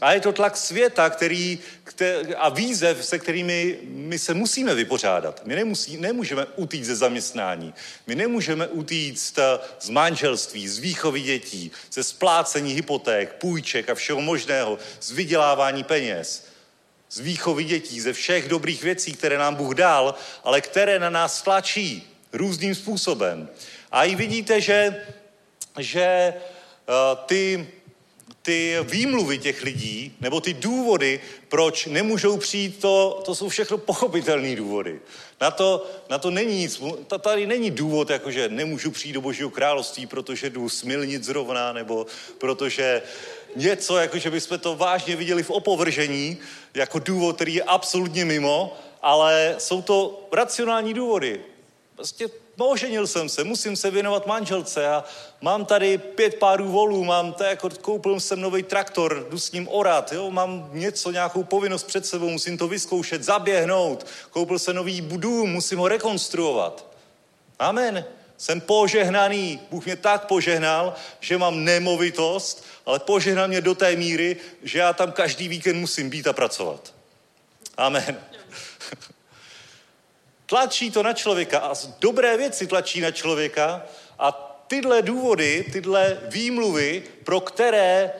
A je to tlak světa, který, který, a výzev, se kterými my se musíme vypořádat. My nemusí, nemůžeme utíct ze zaměstnání, my nemůžeme utíct z manželství, z výchovy dětí, ze splácení hypoték, půjček a všeho možného, z vydělávání peněz z výchovy dětí, ze všech dobrých věcí, které nám Bůh dal, ale které na nás tlačí různým způsobem. A i vidíte, že, že uh, ty, ty výmluvy těch lidí, nebo ty důvody, proč nemůžou přijít, to, to jsou všechno pochopitelné důvody. Na to, na to není nic, tady není důvod, jakože nemůžu přijít do Božího království, protože jdu smilnit zrovna, nebo protože něco, jako že bychom to vážně viděli v opovržení, jako důvod, který je absolutně mimo, ale jsou to racionální důvody. Prostě oženil jsem se, musím se věnovat manželce a mám tady pět párů volů, mám to jako koupil jsem nový traktor, jdu s ním orat, jo, mám něco, nějakou povinnost před sebou, musím to vyzkoušet, zaběhnout, koupil jsem nový dům, musím ho rekonstruovat. Amen. Jsem požehnaný. Bůh mě tak požehnal, že mám nemovitost, ale požehnal mě do té míry, že já tam každý víkend musím být a pracovat. Amen. Tlačí to na člověka a dobré věci tlačí na člověka a tyhle důvody, tyhle výmluvy, pro které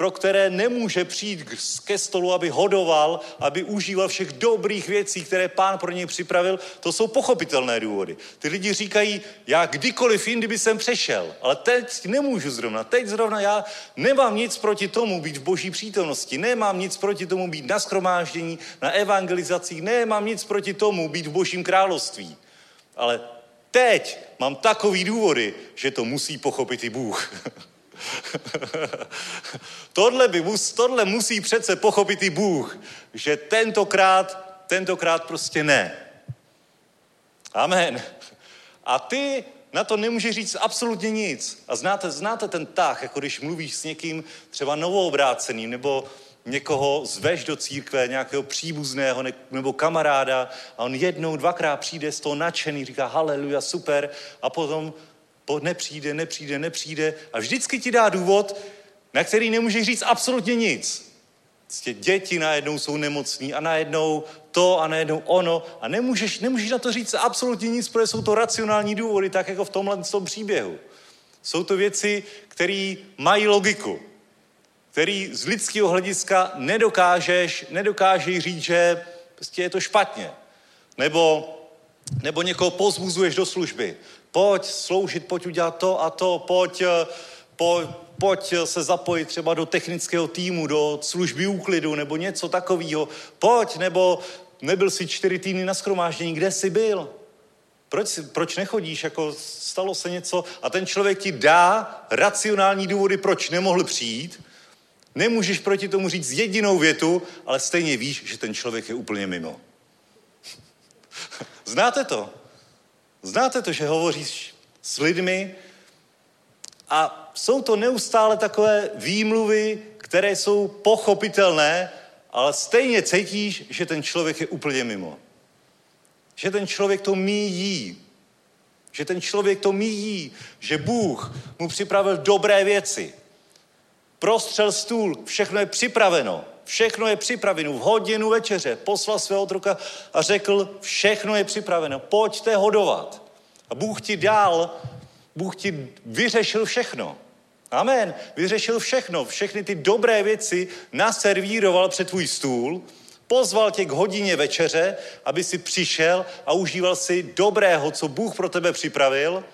pro které nemůže přijít ke stolu, aby hodoval, aby užíval všech dobrých věcí, které pán pro něj připravil, to jsou pochopitelné důvody. Ty lidi říkají, já kdykoliv jindy by jsem přešel, ale teď nemůžu zrovna. Teď zrovna já nemám nic proti tomu být v boží přítomnosti, nemám nic proti tomu být na schromáždění, na evangelizacích, nemám nic proti tomu být v božím království. Ale teď mám takový důvody, že to musí pochopit i Bůh. tohle, by mus, tohle musí přece pochopit i Bůh, že tentokrát, tentokrát prostě ne. Amen. A ty na to nemůžeš říct absolutně nic. A znáte, znáte ten tah, jako když mluvíš s někým třeba novoobráceným, nebo někoho zveš do církve, nějakého příbuzného nebo kamaráda a on jednou, dvakrát přijde z toho nadšený, říká haleluja, super a potom nepřijde, nepřijde, nepřijde a vždycky ti dá důvod, na který nemůžeš říct absolutně nic. Prostě děti najednou jsou nemocní a najednou to a najednou ono a nemůžeš, nemůžeš na to říct absolutně nic, protože jsou to racionální důvody, tak jako v tomhle tom příběhu. Jsou to věci, které mají logiku, který z lidského hlediska nedokážeš, nedokážeš říct, že prostě je to špatně. Nebo, nebo někoho pozbuzuješ do služby pojď sloužit, pojď udělat to a to, pojď, eh, pojď, pojď se zapojit třeba do technického týmu, do služby úklidu nebo něco takového. Pojď, nebo nebyl si čtyři týdny na schromáždění, kde jsi byl? Proč, proč nechodíš? Jako stalo se něco a ten člověk ti dá racionální důvody, proč nemohl přijít. Nemůžeš proti tomu říct jedinou větu, ale stejně víš, že ten člověk je úplně mimo. Znáte to? Znáte to, že hovoříš s lidmi a jsou to neustále takové výmluvy, které jsou pochopitelné, ale stejně cítíš, že ten člověk je úplně mimo. Že ten člověk to míjí. Že ten člověk to míjí. Že Bůh mu připravil dobré věci. Prostřel stůl, všechno je připraveno. Všechno je připraveno. V hodinu večeře poslal svého otroka a řekl, všechno je připraveno. Pojďte hodovat. A Bůh ti dal, Bůh ti vyřešil všechno. Amen. Vyřešil všechno, všechny ty dobré věci naservíroval před tvůj stůl, pozval tě k hodině večeře, aby si přišel a užíval si dobrého, co Bůh pro tebe připravil,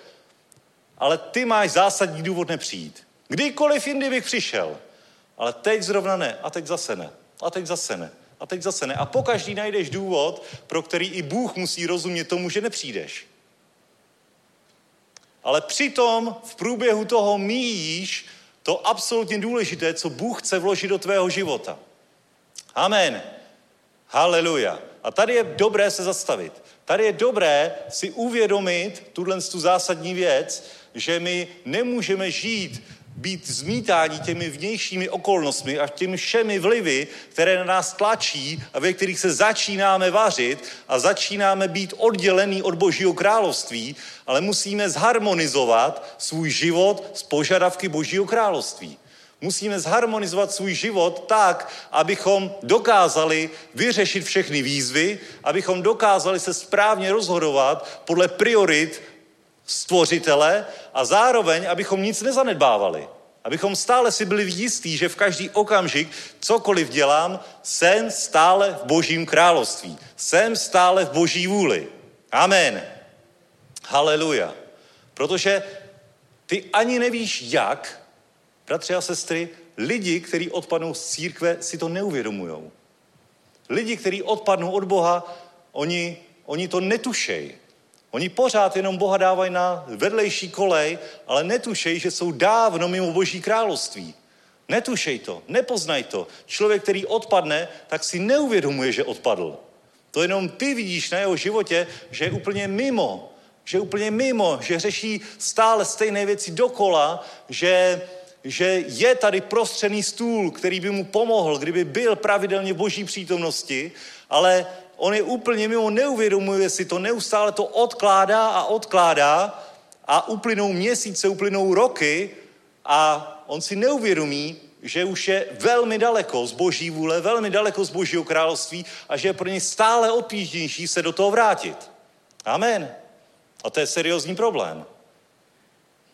ale ty máš zásadní důvod nepřijít. Kdykoliv jindy bych přišel, ale teď zrovna ne, a teď zase ne, a teď zase ne, a teď zase ne. A pokaždý najdeš důvod, pro který i Bůh musí rozumět tomu, že nepřijdeš. Ale přitom v průběhu toho míjíš to absolutně důležité, co Bůh chce vložit do tvého života. Amen. Haleluja. A tady je dobré se zastavit. Tady je dobré si uvědomit tuhle tu zásadní věc, že my nemůžeme žít být zmítáni těmi vnějšími okolnostmi a těmi všemi vlivy, které na nás tlačí a ve kterých se začínáme vařit a začínáme být oddělený od Božího království, ale musíme zharmonizovat svůj život s požadavky Božího království. Musíme zharmonizovat svůj život tak, abychom dokázali vyřešit všechny výzvy, abychom dokázali se správně rozhodovat podle priorit stvořitele a zároveň, abychom nic nezanedbávali. Abychom stále si byli jistí, že v každý okamžik, cokoliv dělám, jsem stále v božím království. Jsem stále v boží vůli. Amen. Haleluja. Protože ty ani nevíš jak, bratři a sestry, lidi, kteří odpadnou z církve, si to neuvědomují. Lidi, kteří odpadnou od Boha, oni, oni to netušejí. Oni pořád jenom Boha dávají na vedlejší kolej, ale netušej, že jsou dávno mimo Boží království. Netušej to, nepoznaj to. Člověk, který odpadne, tak si neuvědomuje, že odpadl. To jenom ty vidíš na jeho životě, že je úplně mimo. Že je úplně mimo, že řeší stále stejné věci dokola, že, že je tady prostřený stůl, který by mu pomohl, kdyby byl pravidelně v boží přítomnosti, ale on je úplně mimo, neuvědomuje si to, neustále to odkládá a odkládá a uplynou měsíce, uplynou roky a on si neuvědomí, že už je velmi daleko z boží vůle, velmi daleko z božího království a že je pro něj stále obtížnější se do toho vrátit. Amen. A to je seriózní problém.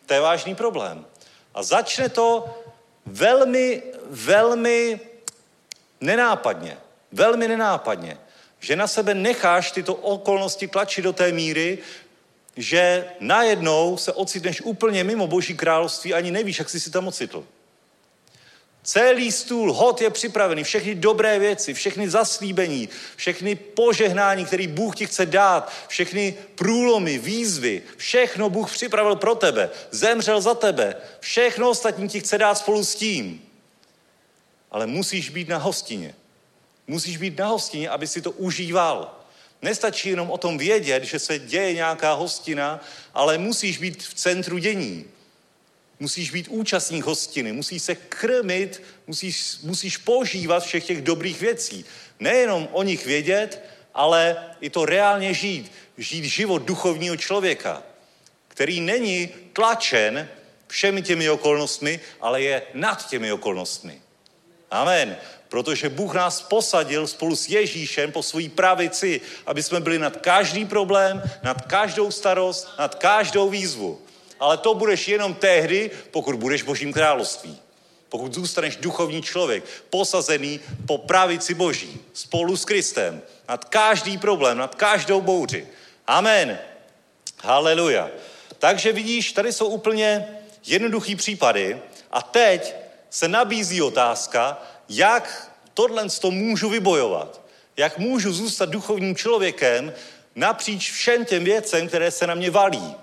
To je vážný problém. A začne to velmi, velmi nenápadně. Velmi nenápadně že na sebe necháš tyto okolnosti tlačit do té míry, že najednou se ocitneš úplně mimo Boží království, ani nevíš, jak jsi si tam ocitl. Celý stůl, hod je připravený, všechny dobré věci, všechny zaslíbení, všechny požehnání, který Bůh ti chce dát, všechny průlomy, výzvy, všechno Bůh připravil pro tebe, zemřel za tebe, všechno ostatní ti chce dát spolu s tím. Ale musíš být na hostině. Musíš být na hostině, aby si to užíval. Nestačí jenom o tom vědět, že se děje nějaká hostina, ale musíš být v centru dění. Musíš být účastník hostiny, musíš se krmit, musíš, musíš požívat všech těch dobrých věcí. Nejenom o nich vědět, ale i to reálně žít. Žít život duchovního člověka, který není tlačen všemi těmi okolnostmi, ale je nad těmi okolnostmi. Amen protože Bůh nás posadil spolu s Ježíšem po své pravici, aby jsme byli nad každý problém, nad každou starost, nad každou výzvu. Ale to budeš jenom tehdy, pokud budeš Božím království. Pokud zůstaneš duchovní člověk, posazený po pravici Boží, spolu s Kristem, nad každý problém, nad každou bouři. Amen. Haleluja. Takže vidíš, tady jsou úplně jednoduchý případy a teď se nabízí otázka, jak tohle to můžu vybojovat. Jak můžu zůstat duchovním člověkem napříč všem těm věcem, které se na mě valí.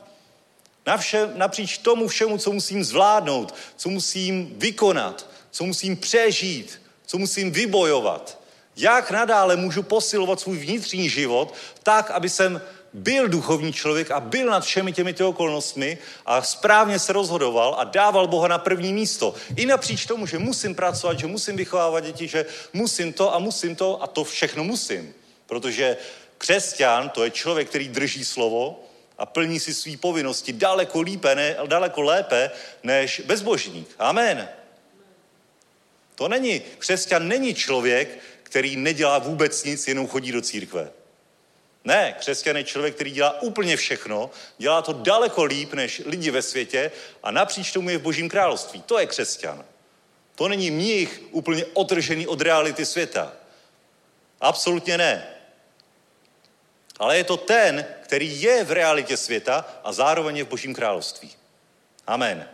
Navše, napříč tomu všemu, co musím zvládnout, co musím vykonat, co musím přežít, co musím vybojovat. Jak nadále můžu posilovat svůj vnitřní život tak, aby jsem byl duchovní člověk a byl nad všemi těmi okolnostmi a správně se rozhodoval a dával Boha na první místo. I napříč tomu, že musím pracovat, že musím vychovávat děti, že musím to a musím to a to všechno musím. Protože křesťan to je člověk, který drží slovo a plní si své povinnosti daleko, lípe, ne, daleko lépe než bezbožník. Amen. To není, křesťan není člověk, který nedělá vůbec nic, jenom chodí do církve. Ne, křesťan je člověk, který dělá úplně všechno, dělá to daleko líp než lidi ve světě a napříč tomu je v božím království. To je křesťan. To není mních úplně otržený od reality světa. Absolutně ne. Ale je to ten, který je v realitě světa a zároveň je v božím království. Amen.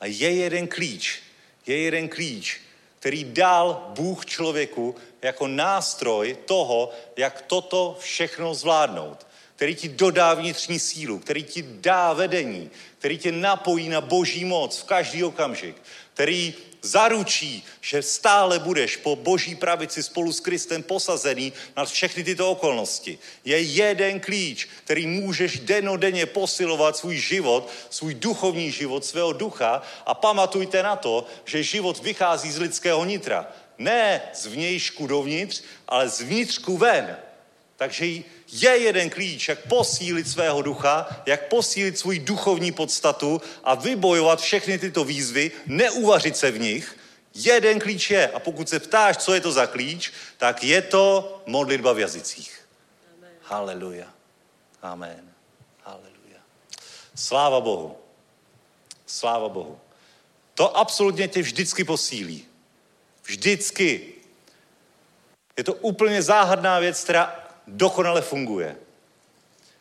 A je jeden klíč, je jeden klíč, který dal Bůh člověku jako nástroj toho, jak toto všechno zvládnout. Který ti dodá vnitřní sílu, který ti dá vedení, který tě napojí na boží moc v každý okamžik, který zaručí, že stále budeš po boží pravici spolu s Kristem posazený nad všechny tyto okolnosti. Je jeden klíč, který můžeš denodenně posilovat svůj život, svůj duchovní život, svého ducha a pamatujte na to, že život vychází z lidského nitra. Ne z vnějšku dovnitř, ale z vnitřku ven. Takže je jeden klíč, jak posílit svého ducha, jak posílit svůj duchovní podstatu a vybojovat všechny tyto výzvy, neuvařit se v nich. Jeden klíč je. A pokud se ptáš, co je to za klíč, tak je to modlitba v jazycích. Amen. Haleluja. Amen. Haleluja. Sláva Bohu. Sláva Bohu. To absolutně tě vždycky posílí. Vždycky. Je to úplně záhadná věc, která dokonale funguje.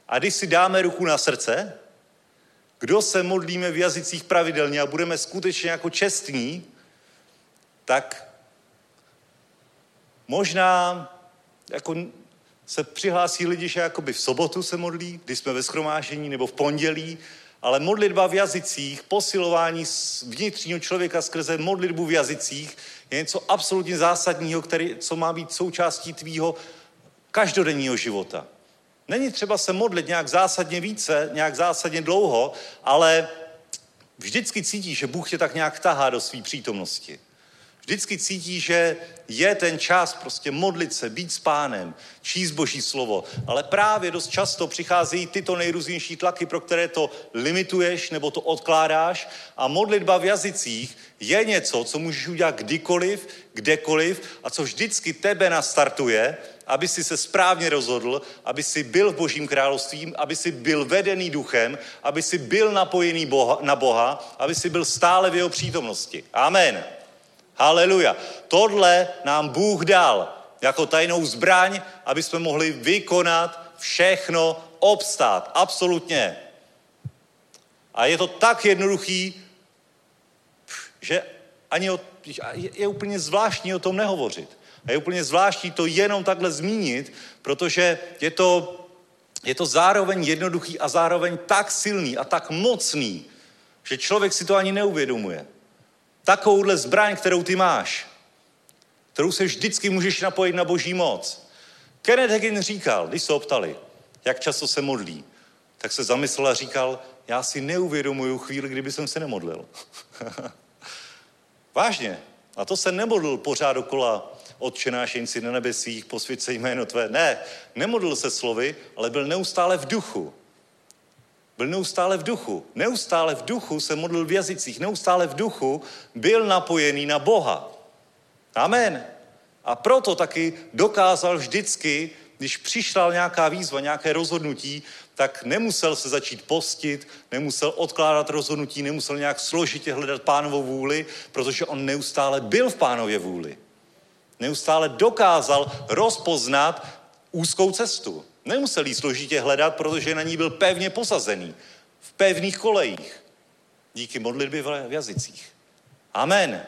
A když si dáme ruku na srdce, kdo se modlíme v jazycích pravidelně a budeme skutečně jako čestní, tak možná jako se přihlásí lidi, že jakoby v sobotu se modlí, když jsme ve schromážení, nebo v pondělí, ale modlitba v jazycích, posilování vnitřního člověka skrze modlitbu v jazycích je něco absolutně zásadního, který, co má být součástí tvýho každodenního života. Není třeba se modlit nějak zásadně více, nějak zásadně dlouho, ale vždycky cítí, že Bůh tě tak nějak tahá do své přítomnosti. Vždycky cítí, že je ten čas prostě modlit se, být s pánem, číst boží slovo. Ale právě dost často přicházejí tyto nejrůznější tlaky, pro které to limituješ nebo to odkládáš. A modlitba v jazycích je něco, co můžeš udělat kdykoliv, kdekoliv a co vždycky tebe nastartuje, aby si se správně rozhodl, aby si byl v Božím království, aby si byl vedený duchem, aby si byl napojený boha, na Boha, aby si byl stále v jeho přítomnosti. Amen. Haleluja. Tohle nám Bůh dal jako tajnou zbraň, aby jsme mohli vykonat všechno, obstát. Absolutně. A je to tak jednoduchý, že ani o, je úplně zvláštní o tom nehovořit. A je úplně zvláštní to jenom takhle zmínit, protože je to, je to zároveň jednoduchý a zároveň tak silný a tak mocný, že člověk si to ani neuvědomuje. Takovouhle zbraň, kterou ty máš, kterou se vždycky můžeš napojit na boží moc. Kenneth Hagin říkal, když se optali, jak často se modlí, tak se zamyslel a říkal, já si neuvědomuju chvíli, kdyby jsem se nemodlil. Vážně. A to se nemodlil pořád dokola Otče náš, jen si na nebesích, posvěd se jméno tvé. Ne, nemodlil se slovy, ale byl neustále v duchu. Byl neustále v duchu. Neustále v duchu se modlil v jazycích. Neustále v duchu byl napojený na Boha. Amen. A proto taky dokázal vždycky, když přišla nějaká výzva, nějaké rozhodnutí, tak nemusel se začít postit, nemusel odkládat rozhodnutí, nemusel nějak složitě hledat pánovou vůli, protože on neustále byl v pánově vůli. Neustále dokázal rozpoznat úzkou cestu. Nemusel jí složitě hledat, protože na ní byl pevně posazený. V pevných kolejích. Díky modlitbě v jazycích. Amen.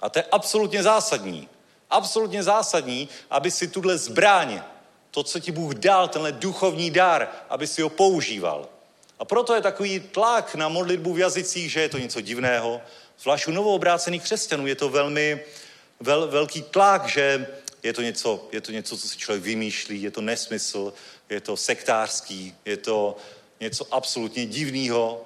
A to je absolutně zásadní. Absolutně zásadní, aby si tuhle zbraň, to, co ti Bůh dal, tenhle duchovní dar, aby si ho používal. A proto je takový tlak na modlitbu v jazycích, že je to něco divného. Zvlášť u novoobrácených křesťanů je to velmi vel, velký tlak, že je to, něco, je to něco, co si člověk vymýšlí, je to nesmysl, je to sektářský, je to něco absolutně divného.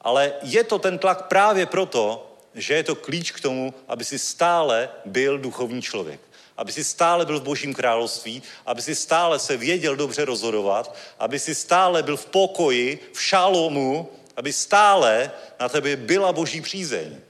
Ale je to ten tlak právě proto, že je to klíč k tomu, aby si stále byl duchovní člověk. Aby si stále byl v božím království, aby si stále se věděl dobře rozhodovat, aby si stále byl v pokoji, v šalomu, aby stále na tebe byla boží přízeň.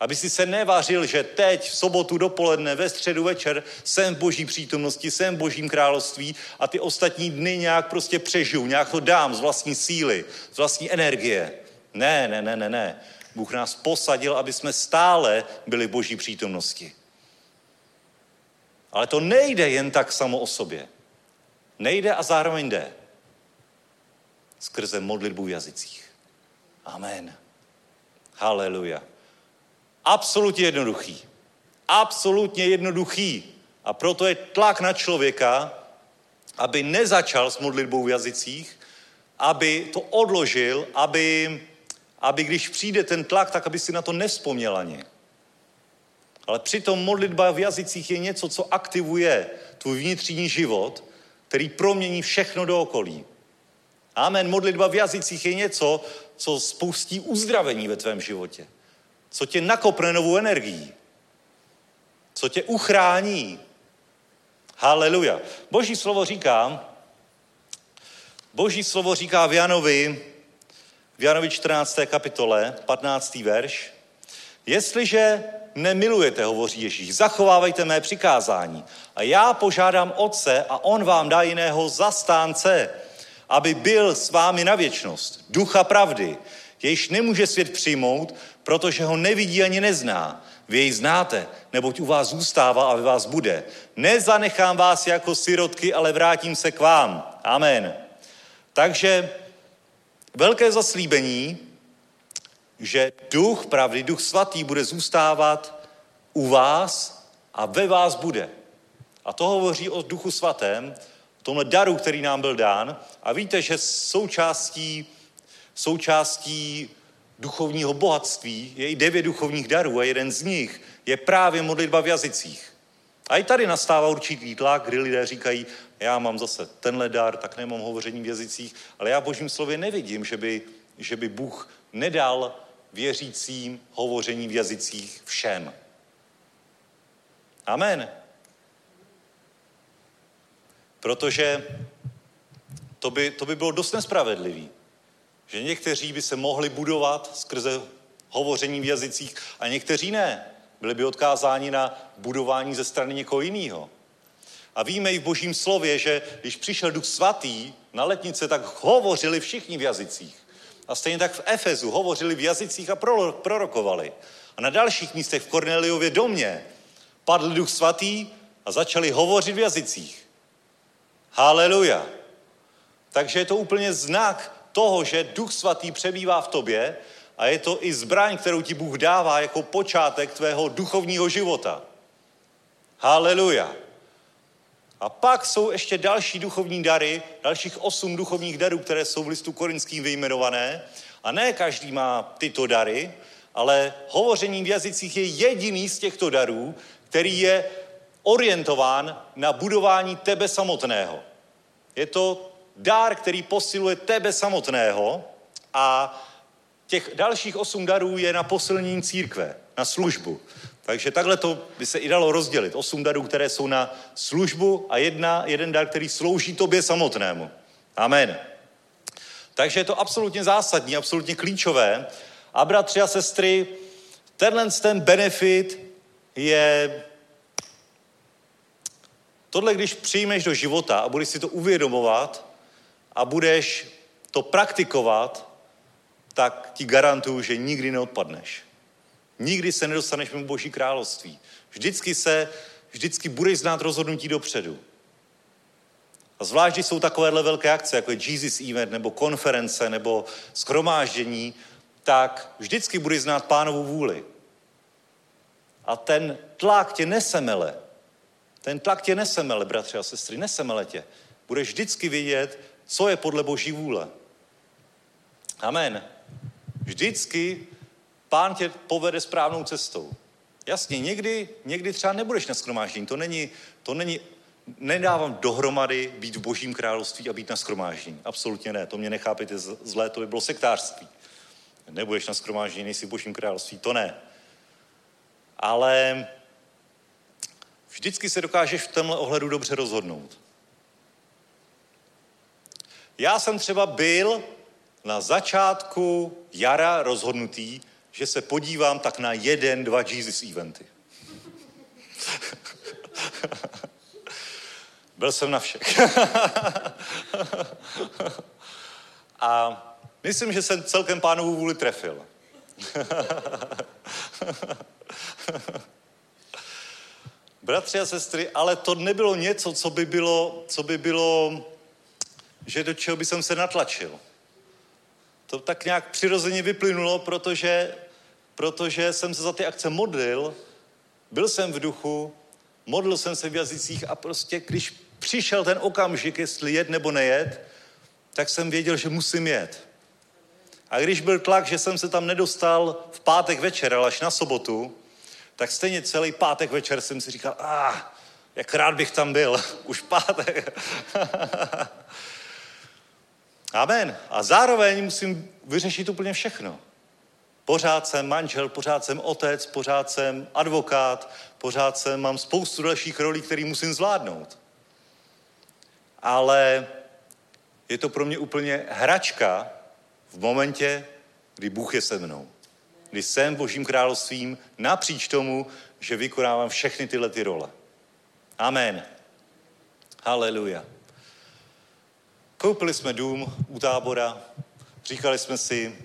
Aby si se nevařil, že teď v sobotu dopoledne, ve středu večer jsem v boží přítomnosti, jsem v božím království a ty ostatní dny nějak prostě přežiju, nějak to dám z vlastní síly, z vlastní energie. Ne, ne, ne, ne, ne. Bůh nás posadil, aby jsme stále byli v boží přítomnosti. Ale to nejde jen tak samo o sobě. Nejde a zároveň jde. Skrze modlitbu v jazycích. Amen. Haleluja. Absolutně jednoduchý. Absolutně jednoduchý. A proto je tlak na člověka, aby nezačal s modlitbou v jazycích, aby to odložil, aby, aby když přijde ten tlak, tak aby si na to nevzpomněl ani. Ale přitom modlitba v jazycích je něco, co aktivuje tvůj vnitřní život, který promění všechno do okolí. Amen. Modlitba v jazycích je něco, co spustí uzdravení ve tvém životě. Co tě nakopne novou energií. Co tě uchrání. Haleluja. Boží slovo říká, Boží slovo říká v Janovi, v Janovi 14. kapitole, 15. verš, jestliže mne milujete, hovoří Ježíš, zachovávejte mé přikázání. A já požádám Otce a On vám dá jiného zastánce, aby byl s vámi na věčnost. Ducha pravdy, jejíž nemůže svět přijmout, protože ho nevidí ani nezná. Vy jej znáte, neboť u vás zůstává a ve vás bude. Nezanechám vás jako sirotky, ale vrátím se k vám. Amen. Takže velké zaslíbení, že duch pravdy, duch svatý bude zůstávat u vás a ve vás bude. A to hovoří o duchu svatém, tomhle daru, který nám byl dán. A víte, že součástí, součástí duchovního bohatství je i devět duchovních darů a jeden z nich je právě modlitba v jazycích. A i tady nastává určitý tlak, kdy lidé říkají, já mám zase tenhle dar, tak nemám hovoření v jazycích, ale já v božím slově nevidím, že by, že by Bůh nedal věřícím hovoření v jazycích všem. Amen. Protože to by, to by bylo dost nespravedlivý. Že někteří by se mohli budovat skrze hovoření v jazycích a někteří ne. Byli by odkázáni na budování ze strany někoho jiného. A víme i v božím slově, že když přišel duch svatý na letnice, tak hovořili všichni v jazycích. A stejně tak v Efezu hovořili v jazycích a prorokovali. A na dalších místech v Korneliově domě padl duch svatý a začali hovořit v jazycích. Haleluja. Takže je to úplně znak toho, že duch svatý přebývá v tobě a je to i zbraň, kterou ti Bůh dává jako počátek tvého duchovního života. Haleluja. A pak jsou ještě další duchovní dary, dalších osm duchovních darů, které jsou v listu korinským vyjmenované. A ne každý má tyto dary, ale hovoření v jazycích je jediný z těchto darů, který je orientován na budování tebe samotného. Je to dár, který posiluje tebe samotného a těch dalších osm darů je na posilnění církve, na službu. Takže takhle to by se i dalo rozdělit. Osm darů, které jsou na službu a jedna, jeden dar, který slouží tobě samotnému. Amen. Takže je to absolutně zásadní, absolutně klíčové. A bratři a sestry, tenhle ten benefit je tohle, když přijmeš do života a budeš si to uvědomovat a budeš to praktikovat, tak ti garantuju, že nikdy neodpadneš. Nikdy se nedostaneš mimo Boží království. Vždycky se, vždycky budeš znát rozhodnutí dopředu. A zvlášť, když jsou takovéhle velké akce, jako je Jesus Event, nebo konference, nebo schromáždění, tak vždycky budeš znát pánovu vůli. A ten tlak tě nesemele. Ten tlak tě nesemele, bratři a sestry, nesemele tě. Budeš vždycky vidět, co je podle Boží vůle. Amen. Vždycky Pán tě povede správnou cestou. Jasně, někdy, někdy třeba nebudeš na schromáždění. To není, to není, nedávám dohromady být v božím království a být na schromáždění. Absolutně ne, to mě nechápete zlé, to by bylo sektářství. Nebudeš na schromáždění, nejsi v božím království, to ne. Ale vždycky se dokážeš v tomhle ohledu dobře rozhodnout. Já jsem třeba byl na začátku jara rozhodnutý, že se podívám tak na jeden, dva Jesus eventy. Byl jsem na všech. A myslím, že jsem celkem pánovu vůli trefil. Bratři a sestry, ale to nebylo něco, co by bylo, co by bylo, že do čeho by jsem se natlačil. To tak nějak přirozeně vyplynulo, protože, protože jsem se za ty akce modlil, byl jsem v duchu, modlil jsem se v jazycích a prostě, když přišel ten okamžik, jestli jet nebo nejet, tak jsem věděl, že musím jet. A když byl tlak, že jsem se tam nedostal v pátek večer, ale až na sobotu, tak stejně celý pátek večer jsem si říkal, ah, jak rád bych tam byl, už pátek. Amen. A zároveň musím vyřešit úplně všechno. Pořád jsem manžel, pořád jsem otec, pořád jsem advokát, pořád jsem, mám spoustu dalších rolí, které musím zvládnout. Ale je to pro mě úplně hračka v momentě, kdy Bůh je se mnou. Kdy jsem Božím královstvím napříč tomu, že vykonávám všechny tyhle ty role. Amen. Haleluja. Koupili jsme dům u tábora, říkali jsme si,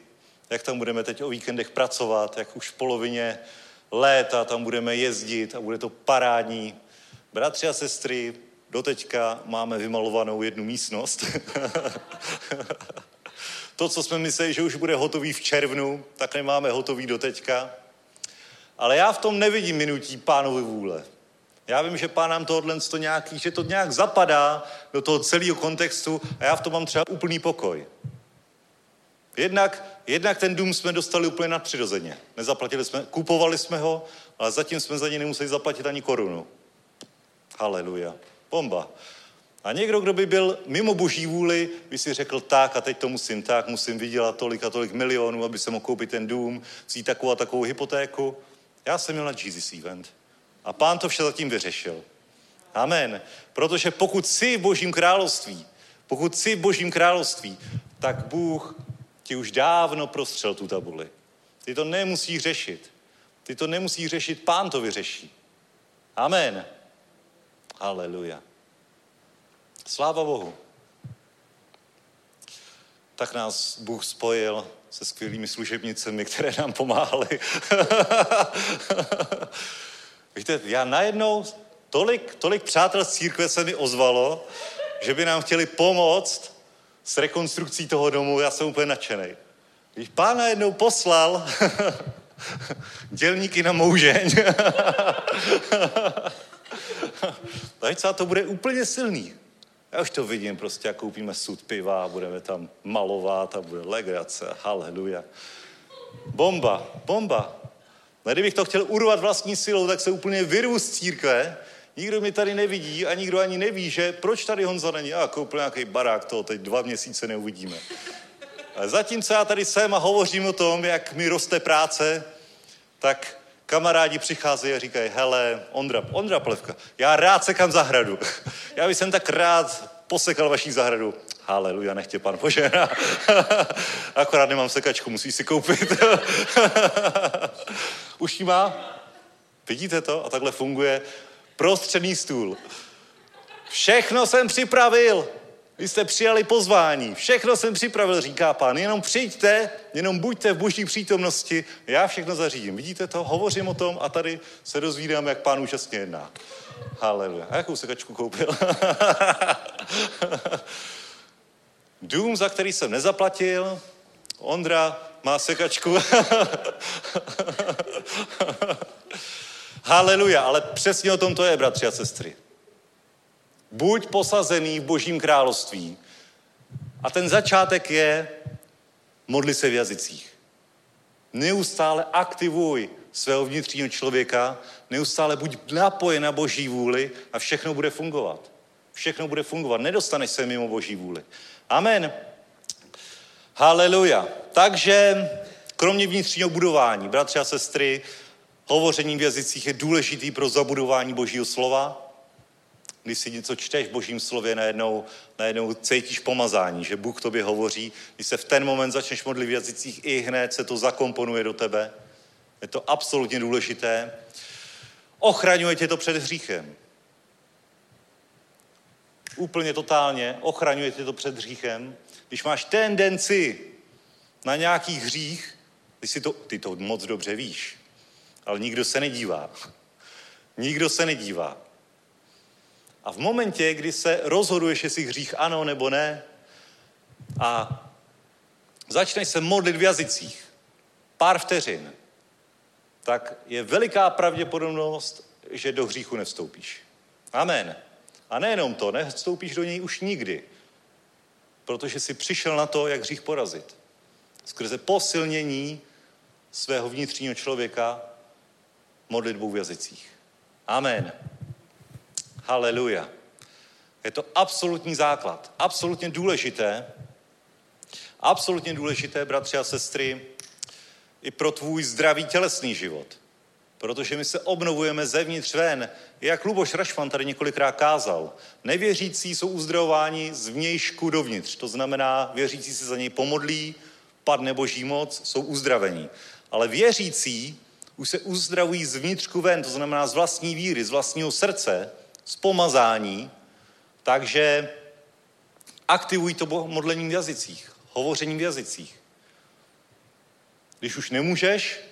jak tam budeme teď o víkendech pracovat, jak už v polovině léta tam budeme jezdit a bude to parádní. Bratři a sestry, doteďka máme vymalovanou jednu místnost. to, co jsme mysleli, že už bude hotový v červnu, tak nemáme hotový doteďka. Ale já v tom nevidím minutí pánovi vůle. Já vím, že pán nám tohle to nějaký, že to nějak zapadá do toho celého kontextu a já v tom mám třeba úplný pokoj. Jednak, jednak ten dům jsme dostali úplně nadpřirozeně. Nezaplatili jsme, kupovali jsme ho, ale zatím jsme za něj nemuseli zaplatit ani korunu. Haleluja. Bomba. A někdo, kdo by byl mimo boží vůli, by si řekl tak a teď to musím tak, musím vydělat tolik a tolik milionů, aby se mohl koupit ten dům, vzít takovou a takovou hypotéku. Já jsem měl na Jesus event. A pán to vše zatím vyřešil. Amen. Protože pokud jsi v božím království, pokud jsi v božím království, tak Bůh ti už dávno prostřel tu tabuli. Ty to nemusíš řešit. Ty to nemusíš řešit, pán to vyřeší. Amen. Haleluja. Sláva Bohu. Tak nás Bůh spojil se skvělými služebnicemi, které nám pomáhaly. Víte, já najednou, tolik, tolik přátel z církve se mi ozvalo, že by nám chtěli pomoct s rekonstrukcí toho domu, já jsem úplně nadšený. Když pán najednou poslal dělníky na moužeň, tak to bude úplně silný. Já už to vidím, prostě jak koupíme sud piva, budeme tam malovat a bude legrace, haleluja. Bomba, bomba. No kdybych to chtěl urvat vlastní silou, tak se úplně vyrvu z církve, nikdo mi tady nevidí a nikdo ani neví, že proč tady Honza není. A koupil nějaký barák, toho teď dva měsíce neuvidíme. A zatímco já tady jsem a hovořím o tom, jak mi roste práce, tak kamarádi přicházejí a říkají, hele, Ondra, Ondra Plevka, já rád sekám zahradu. Já bych jsem tak rád posekal vaší zahradu. Haleluja, nechtě pan požehná. Akorát nemám sekačku, musíš si koupit. Už ji má? Vidíte to? A takhle funguje prostřední stůl. Všechno jsem připravil. Vy jste přijali pozvání. Všechno jsem připravil, říká pán. Jenom přijďte, jenom buďte v boží přítomnosti. Já všechno zařídím. Vidíte to? Hovořím o tom a tady se dozvídám, jak pán účastně jedná. Haleluja. A jakou sekačku koupil? Dům, za který jsem nezaplatil. Ondra má sekačku. Haleluja, ale přesně o tom to je, bratři a sestry. Buď posazený v božím království. A ten začátek je modli se v jazycích. Neustále aktivuj svého vnitřního člověka, neustále buď napojen na boží vůli a všechno bude fungovat. Všechno bude fungovat. Nedostaneš se mimo boží vůli. Amen. Haleluja. Takže kromě vnitřního budování, bratři a sestry, hovoření v jazycích je důležitý pro zabudování božího slova. Když si něco čteš v božím slově, najednou, najednou cítíš pomazání, že Bůh tobě hovoří. Když se v ten moment začneš modlit v jazycích, i hned se to zakomponuje do tebe. Je to absolutně důležité. Ochraňuje tě to před hříchem. Úplně totálně ochraňuje tě to před hříchem. Když máš tendenci na nějaký hřích, ty, si to, ty to moc dobře víš, ale nikdo se nedívá. Nikdo se nedívá. A v momentě, kdy se rozhoduješ, jestli hřích ano nebo ne, a začneš se modlit v jazycích, pár vteřin, tak je veliká pravděpodobnost, že do hříchu nevstoupíš. Amen. A nejenom to, nevstoupíš do něj už nikdy, protože jsi přišel na to, jak hřích porazit. Skrze posilnění svého vnitřního člověka modlitbou v jazycích. Amen. Haleluja. Je to absolutní základ, absolutně důležité, absolutně důležité, bratři a sestry, i pro tvůj zdravý tělesný život. Protože my se obnovujeme zevnitř ven. Jak Luboš Rašvan tady několikrát kázal, nevěřící jsou uzdravováni z vnějšku dovnitř. To znamená, věřící se za něj pomodlí, padne boží moc, jsou uzdravení. Ale věřící už se uzdravují z vnitřku ven, to znamená z vlastní víry, z vlastního srdce, z pomazání, takže aktivují to modlení v jazycích, hovoření v jazycích. Když už nemůžeš,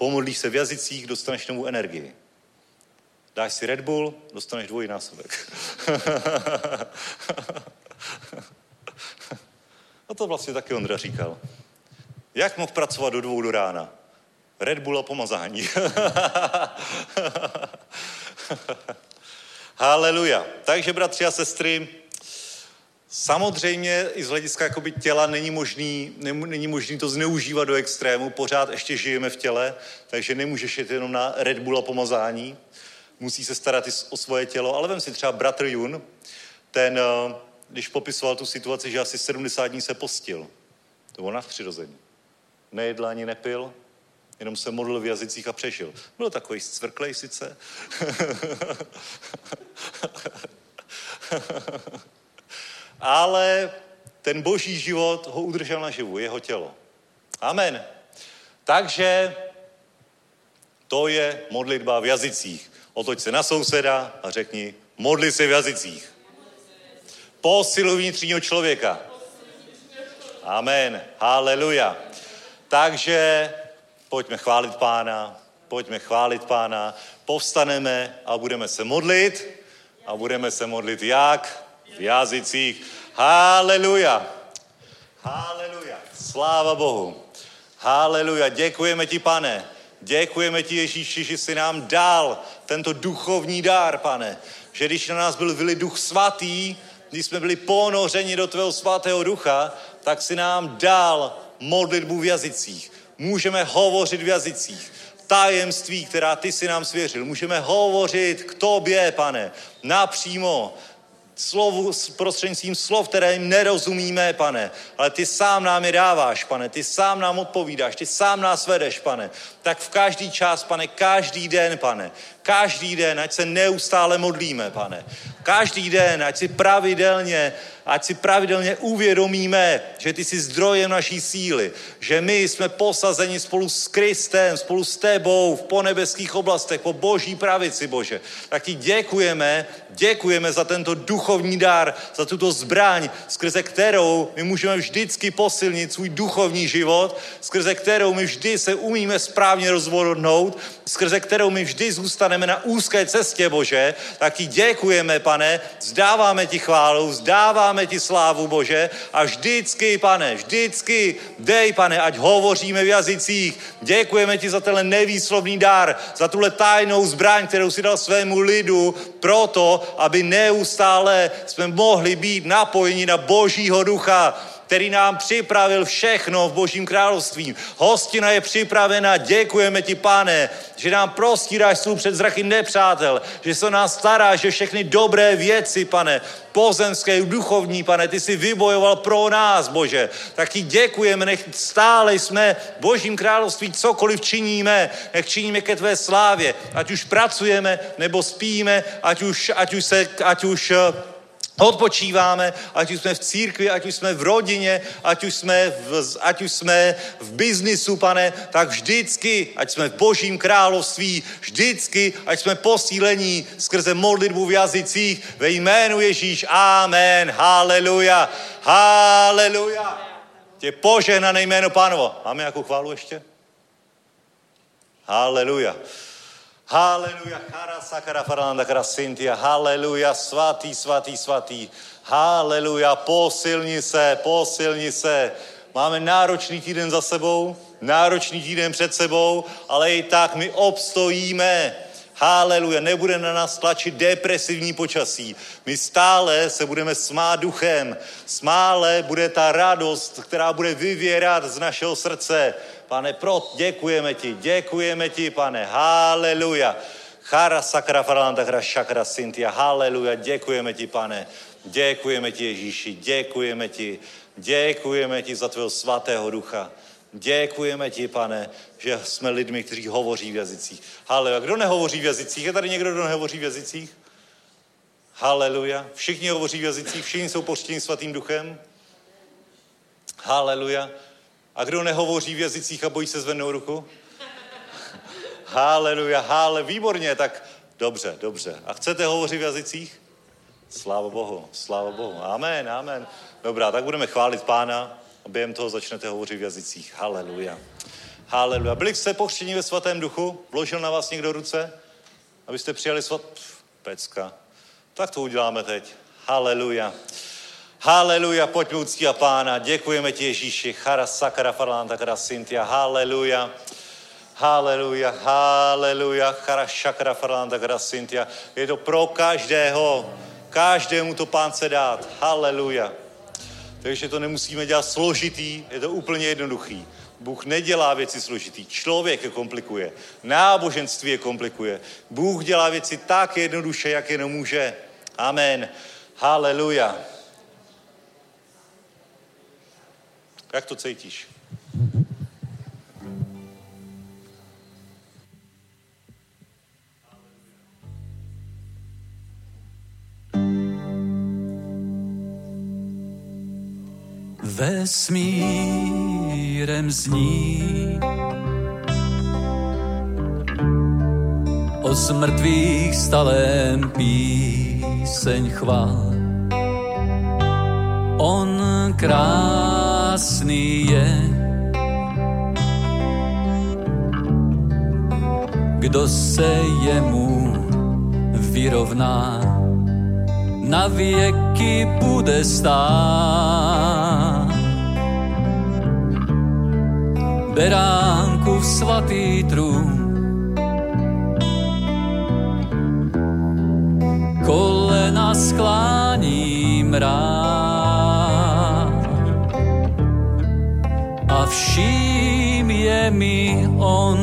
pomodlíš se v jazycích, dostaneš novou energii. Dáš si Red Bull, dostaneš dvojnásobek. A to vlastně taky Ondra říkal. Jak mohl pracovat do dvou do rána? Red Bull a pomazání. Haleluja. Takže, bratři a sestry, Samozřejmě i z hlediska jakoby těla není možný, není možný to zneužívat do extrému, pořád ještě žijeme v těle, takže nemůžeš jít jenom na Red Bull a pomazání, musí se starat i o svoje tělo, ale vem si třeba bratr Jun, ten, eh, když popisoval tu situaci, že asi 70 dní se postil, to bylo nadpřirozený. Nejedl ani nepil, jenom se modlil v jazycích a přežil. Byl takový zcvrklej sice. ale ten boží život ho udržel naživu, jeho tělo. Amen. Takže to je modlitba v jazycích. Otoď se na souseda a řekni, modli se v jazycích. Posilu vnitřního člověka. Amen. Haleluja. Takže pojďme chválit pána, pojďme chválit pána, povstaneme a budeme se modlit. A budeme se modlit jak? V jazycích. Haleluja. Haleluja. Sláva Bohu. Haleluja. Děkujeme ti, pane. Děkujeme ti, Ježíši, že jsi nám dal tento duchovní dár, pane. Že když na nás byl vyli duch svatý, když jsme byli ponořeni do tvého svatého ducha, tak si nám dal modlitbu v jazycích. Můžeme hovořit v jazycích tajemství, která ty si nám svěřil. Můžeme hovořit k tobě, pane, napřímo slovu, prostřednictvím slov, které jim nerozumíme, pane. Ale ty sám nám je dáváš, pane. Ty sám nám odpovídáš, ty sám nás vedeš, pane. Tak v každý čas, pane, každý den, pane. Každý den, ať se neustále modlíme, pane. Každý den, ať si pravidelně ať si pravidelně uvědomíme, že ty jsi zdrojem naší síly, že my jsme posazeni spolu s Kristem, spolu s tebou v ponebeských oblastech, po boží pravici, Bože. Tak ti děkujeme, děkujeme za tento duchovní dar, za tuto zbraň, skrze kterou my můžeme vždycky posilnit svůj duchovní život, skrze kterou my vždy se umíme správně rozvodnout, skrze kterou my vždy zůstaneme na úzké cestě, Bože. Tak ti děkujeme, pane, zdáváme ti chválu, zdáváme dáváme ti slávu, Bože, a vždycky, pane, vždycky dej, pane, ať hovoříme v jazycích. Děkujeme ti za tenhle nevýslovný dar, za tuhle tajnou zbraň, kterou si dal svému lidu, proto, aby neustále jsme mohli být napojeni na Božího ducha, který nám připravil všechno v Božím království. Hostina je připravena, děkujeme ti, pane, že nám prostíráš svůj před zraky nepřátel, že se nás staráš, že všechny dobré věci, pane, pozemské, duchovní, pane, ty jsi vybojoval pro nás, Bože. Tak ti děkujeme, nech stále jsme v Božím království, cokoliv činíme, nech činíme ke tvé slávě. Ať už pracujeme, nebo spíme, ať už, ať už, se, ať už odpočíváme, ať už jsme v církvi, ať už jsme v rodině, ať už jsme v, ať už jsme v biznisu, pane, tak vždycky, ať jsme v božím království, vždycky, ať jsme posílení skrze modlitbu v jazycích ve jménu Ježíš. Amen. Haleluja. Haleluja. Tě požehnané jméno pánovo. Máme nějakou chválu ještě? Haleluja. Haleluja, chara sakara faranda krasintia, haleluja, svatý, svatý, svatý, haleluja, posilni se, posilni se. Máme náročný týden za sebou, náročný týden před sebou, ale i tak my obstojíme. Haleluja, nebude na nás tlačit depresivní počasí. My stále se budeme smát duchem. Smále bude ta radost, která bude vyvěrat z našeho srdce. Pane, pro, děkujeme ti, děkujeme ti, pane, haleluja. Chara sakra farlanda hra šakra sintia, haleluja, děkujeme ti, pane, děkujeme ti, Ježíši, děkujeme ti, děkujeme ti za tvého svatého ducha. Děkujeme ti, pane, že jsme lidmi, kteří hovoří v jazycích. Haleluja. Kdo nehovoří v jazycích? Je tady někdo, kdo nehovoří v jazycích? Haleluja. Všichni hovoří v jazycích, všichni jsou poštěni svatým duchem. Haleluja. A kdo nehovoří v jazycích a bojí se zvednout ruku? Haleluja, hále, výborně, tak dobře, dobře. A chcete hovořit v jazycích? Sláva Bohu, sláva Bohu. Amen, amen. Dobrá, tak budeme chválit pána a během toho začnete hovořit v jazycích. Haleluja. Haleluja. Byli jste pochřtěni ve svatém duchu? Vložil na vás někdo ruce? Abyste přijali svat... Pecka. Tak to uděláme teď. Haleluja. Haleluja, pojďme uctí a pána. Děkujeme ti, Ježíši. Chara sakara farlanta kara sintia. Haleluja. Haleluja, haleluja, chara šakra farlanta kara sintia. Je to pro každého. Každému to pán se dát. Haleluja. Takže to nemusíme dělat složitý, je to úplně jednoduchý. Bůh nedělá věci složitý, člověk je komplikuje, náboženství je komplikuje. Bůh dělá věci tak jednoduše, jak jenom může. Amen. Haleluja. Jak to cítíš? Vesmírem zní o zmrtvých stalém píseň chvál. On král krásný je. Kdo se jemu vyrovná, na věky bude stát. Beránku v svatý trůn, kolena skláním rád. Vším je mi on.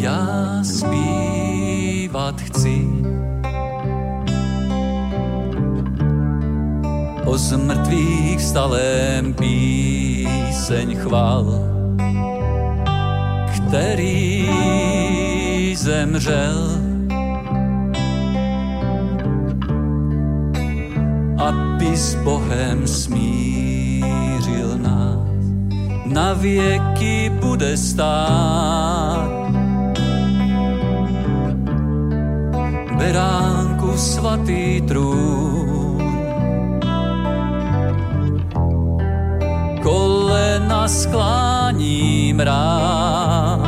Já zpívat chci o zmrtvých stalém píseň chval, který zemřel aby s Bohem smířil nás, na věky bude stát. Beránku svatý trůn, kolena skláním rád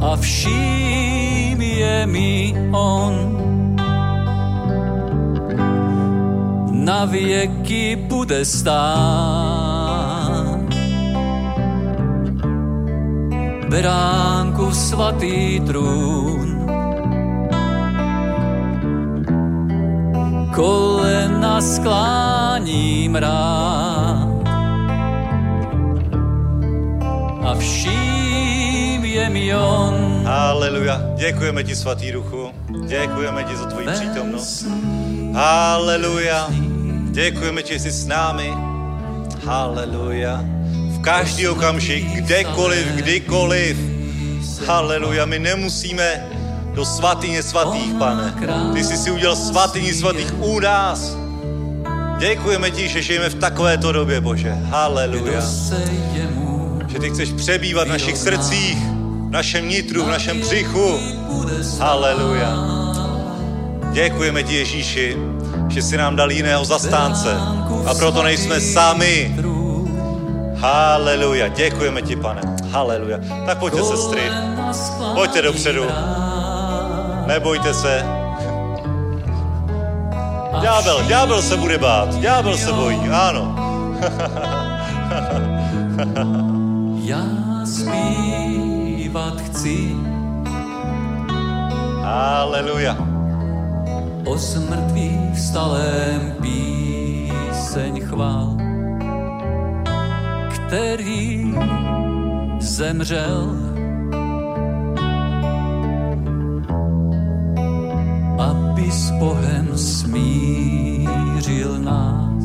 a vším je mi on na věky bude stát. Beránku svatý trůn, kolena skláním rád. A vším je mi on. Haleluja. Děkujeme ti, svatý duchu. Děkujeme ti za tvoji přítomnost. Haleluja. Děkujeme ti, že jsi s námi. Haleluja. V každý okamžik, kdekoliv, kdykoliv. Haleluja. My nemusíme do svatyně svatých, pane. Ty jsi si udělal svatyni svatých u nás. Děkujeme ti, že žijeme v takovéto době, Bože. Haleluja. Že ty chceš přebývat v našich srdcích, v našem nitru, v našem břichu. Haleluja. Děkujeme ti, Ježíši, že jsi nám dal jiného zastánce a proto nejsme sami. Haleluja. Děkujeme ti, pane. Haleluja. Tak pojďte, sestry. Pojďte dopředu. Nebojte se. Ďábel, ďábel se bude bát. Ďábel se bojí, ano. Já zpívat chci Haleluja. O smrtvých stalém píseň chvál, který zemřel, aby s Bohem smířil nás,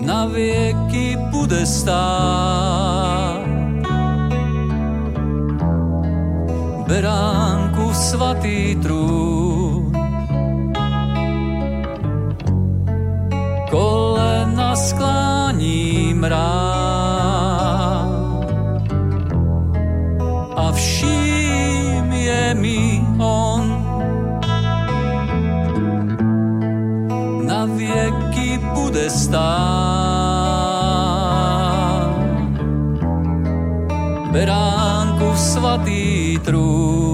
na věky bude stát. Beránku svatý trůn, kolena skláním rád. A vším je mi on, na věky bude stát. Beránku svatý trůn,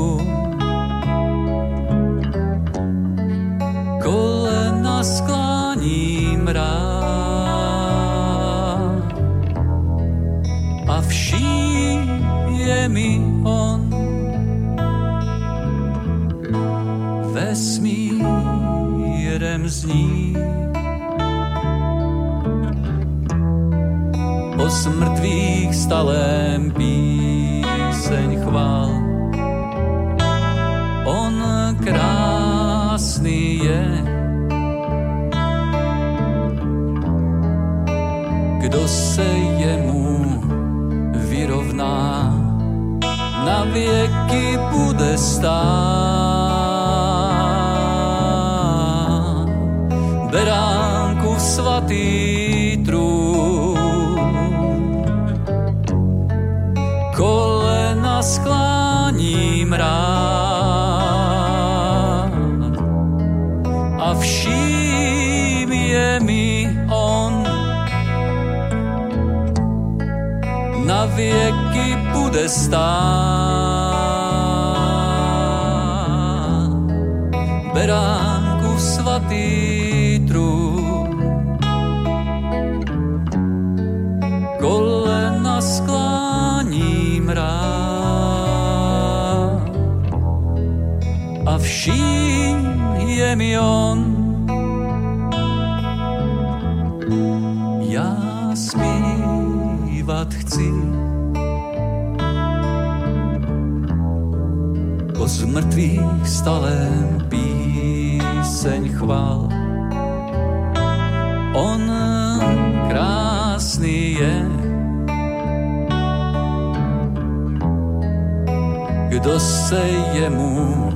je mi on vesmírem zní. O smrtvých stalém píseň chvál. On krásný je, kdo se jemu na věky bude stát. Beránku svatý trůn, kolena skláním rád a vším je mi on na věky bude stát. On. Já zpívat chci o zmrtvých stalém píseň chvál. On krásný je, kdo se jemu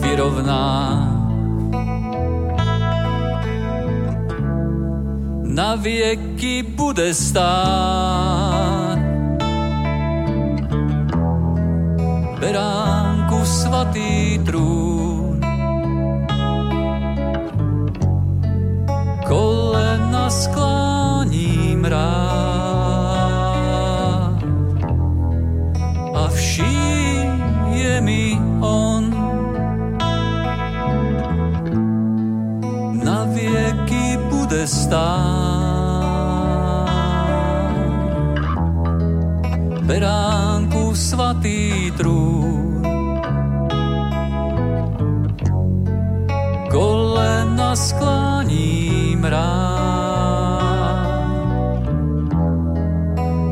vyrovná. Na věky bude stát. Beránku svatý trůn, kolena skláním rád a vším je mi on. Na věky bude stát. Beránku svatý trůn, kolena skláním rád.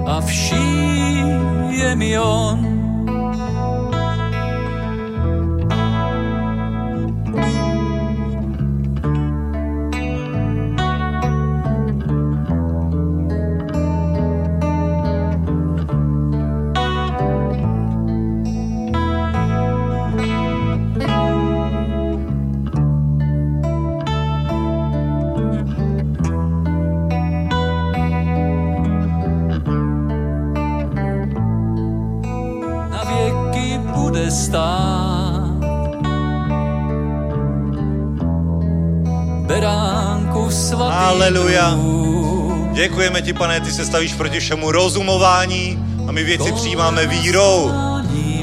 A vším je mi on, Děkujeme ti, pane, ty se stavíš proti všemu rozumování a my věci přijímáme vírou.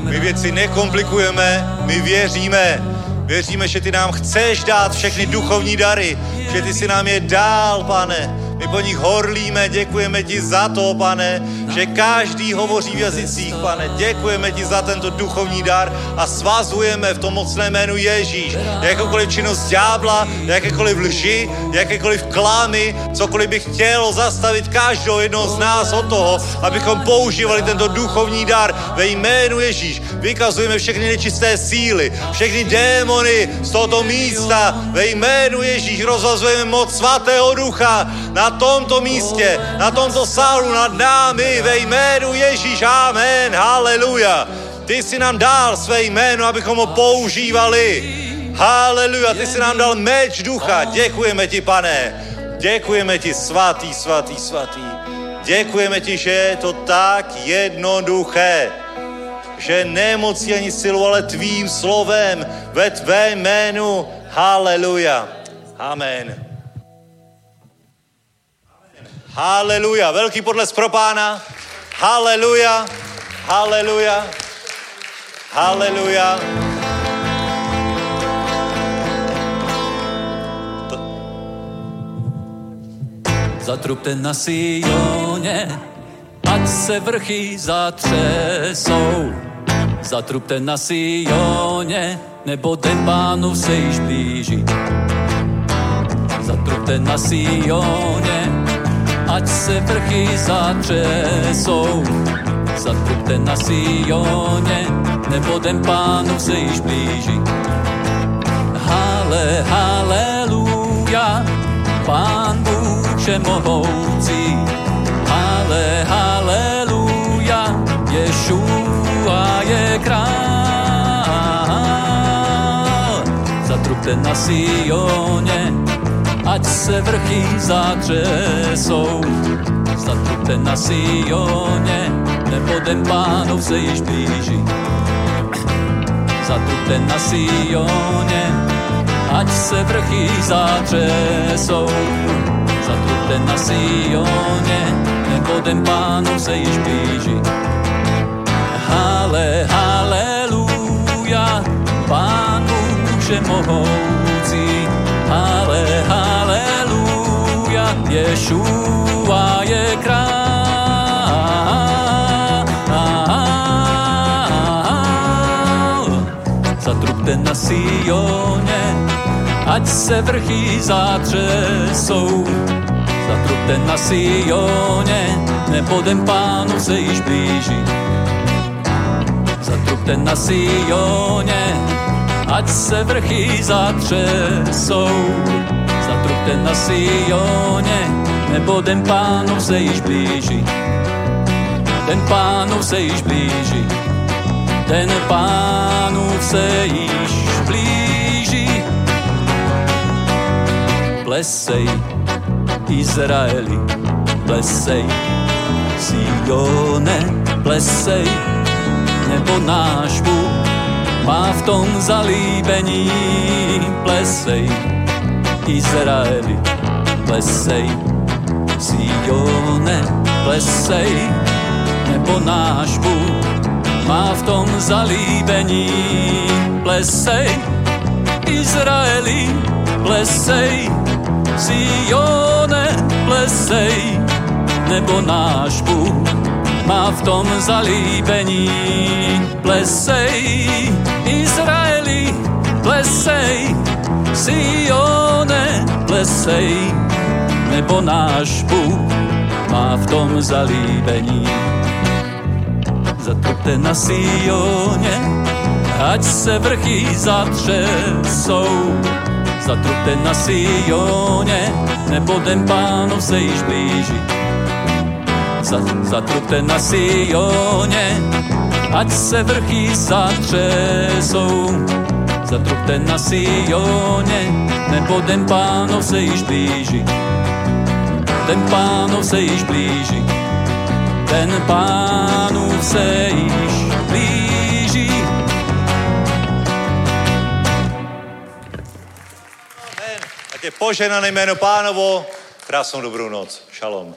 My věci nekomplikujeme, my věříme. Věříme, že ty nám chceš dát všechny duchovní dary, že ty si nám je dál, pane. My po nich horlíme, děkujeme ti za to, pane, že každý hovoří v jazycích, pane. Děkujeme ti za tento duchovní dar a svazujeme v tom mocné jménu Ježíš. Jakoukoliv činnost ďábla, jakékoliv lži, jakékoliv klámy, cokoliv by chtělo zastavit každého jednoho z nás od toho, abychom používali tento duchovní dar ve jménu Ježíš. Vykazujeme všechny nečisté síly, všechny démony z tohoto místa ve jménu Ježíš. Rozvazujeme moc svatého ducha na tomto místě, na tomto sálu nad námi ve jménu Ježíš. Amen. Haleluja. Ty jsi nám dal své jméno, abychom ho používali. Haleluja, ty jsi nám dal meč ducha. Děkujeme ti, pane. Děkujeme ti, svatý, svatý, svatý. Děkujeme ti, že je to tak jednoduché že nemocí ani silou, ale tvým slovem ve tvé jménu. Haleluja. Amen. Haleluja. Velký podles pro pána. Haleluja. Haleluja. Haleluja. Zatrubte na Sioně, ať se vrchy zatřesou. Zatrubte na Sioně, nebo den pánův se již blíží. Zatrubte na Sioně, ať se vrchy zatřesou. Zatrubte na Sioně, nebo den pánův se již blíží. Hale, haleluja, Pán Bůh všemohoucí. Hale, haleluja, Ješua je král. Zatrubte na Sioně, ať se vrchy zatřesou. Zatrubte na Sioně, nebo den pánov se již blíží. Zatrubte na Sioně, ať se vrchy zatřesou. Zatrubte na Sioně, nebo den pánov se již blíží. Hale, haleluja, pán Bůh všemohoucí. Hale, haleluja, Ješua je král. Zatrubte na Sioně, ať se vrchy zatřesou. Zatrubte na Sioně, nebo den pánu se již blíží. Zatrubte na Sioně, ať se vrchy zatřesou. Zatrubte na Sioně, nebo den pánu se již blíží. Den pánu se již blíží. Den pánu se již blíží. Plesej, Izraeli, plesej, Sione, plesej, nebo náš Bůh má v tom zalíbení. Plesej, Izraeli, plesej, Sione, plesej, nebo náš Bůh má v tom zalíbení. Plesej, Izraeli, plesej, Sione, plesej, nebo náš Bůh má v tom zalíbení. Plesej, Izraeli, plesej, Sione, sej, nebo náš Bůh má v tom zalíbení. Zatrubte na Sioně, ať se vrchy zatřesou. Zatrubte na Sioně, nebo den pánov se již blíží. Zatrubte na Sioně, ať se vrchy zatřesou. Zatrubte na Sioně, nebo den pánov se již blíží. Den pánov se již blíží. Den pánov se již blíží. Amen. Ať je poženané jméno pánovo. Krásnou dobrou noc. Šalom.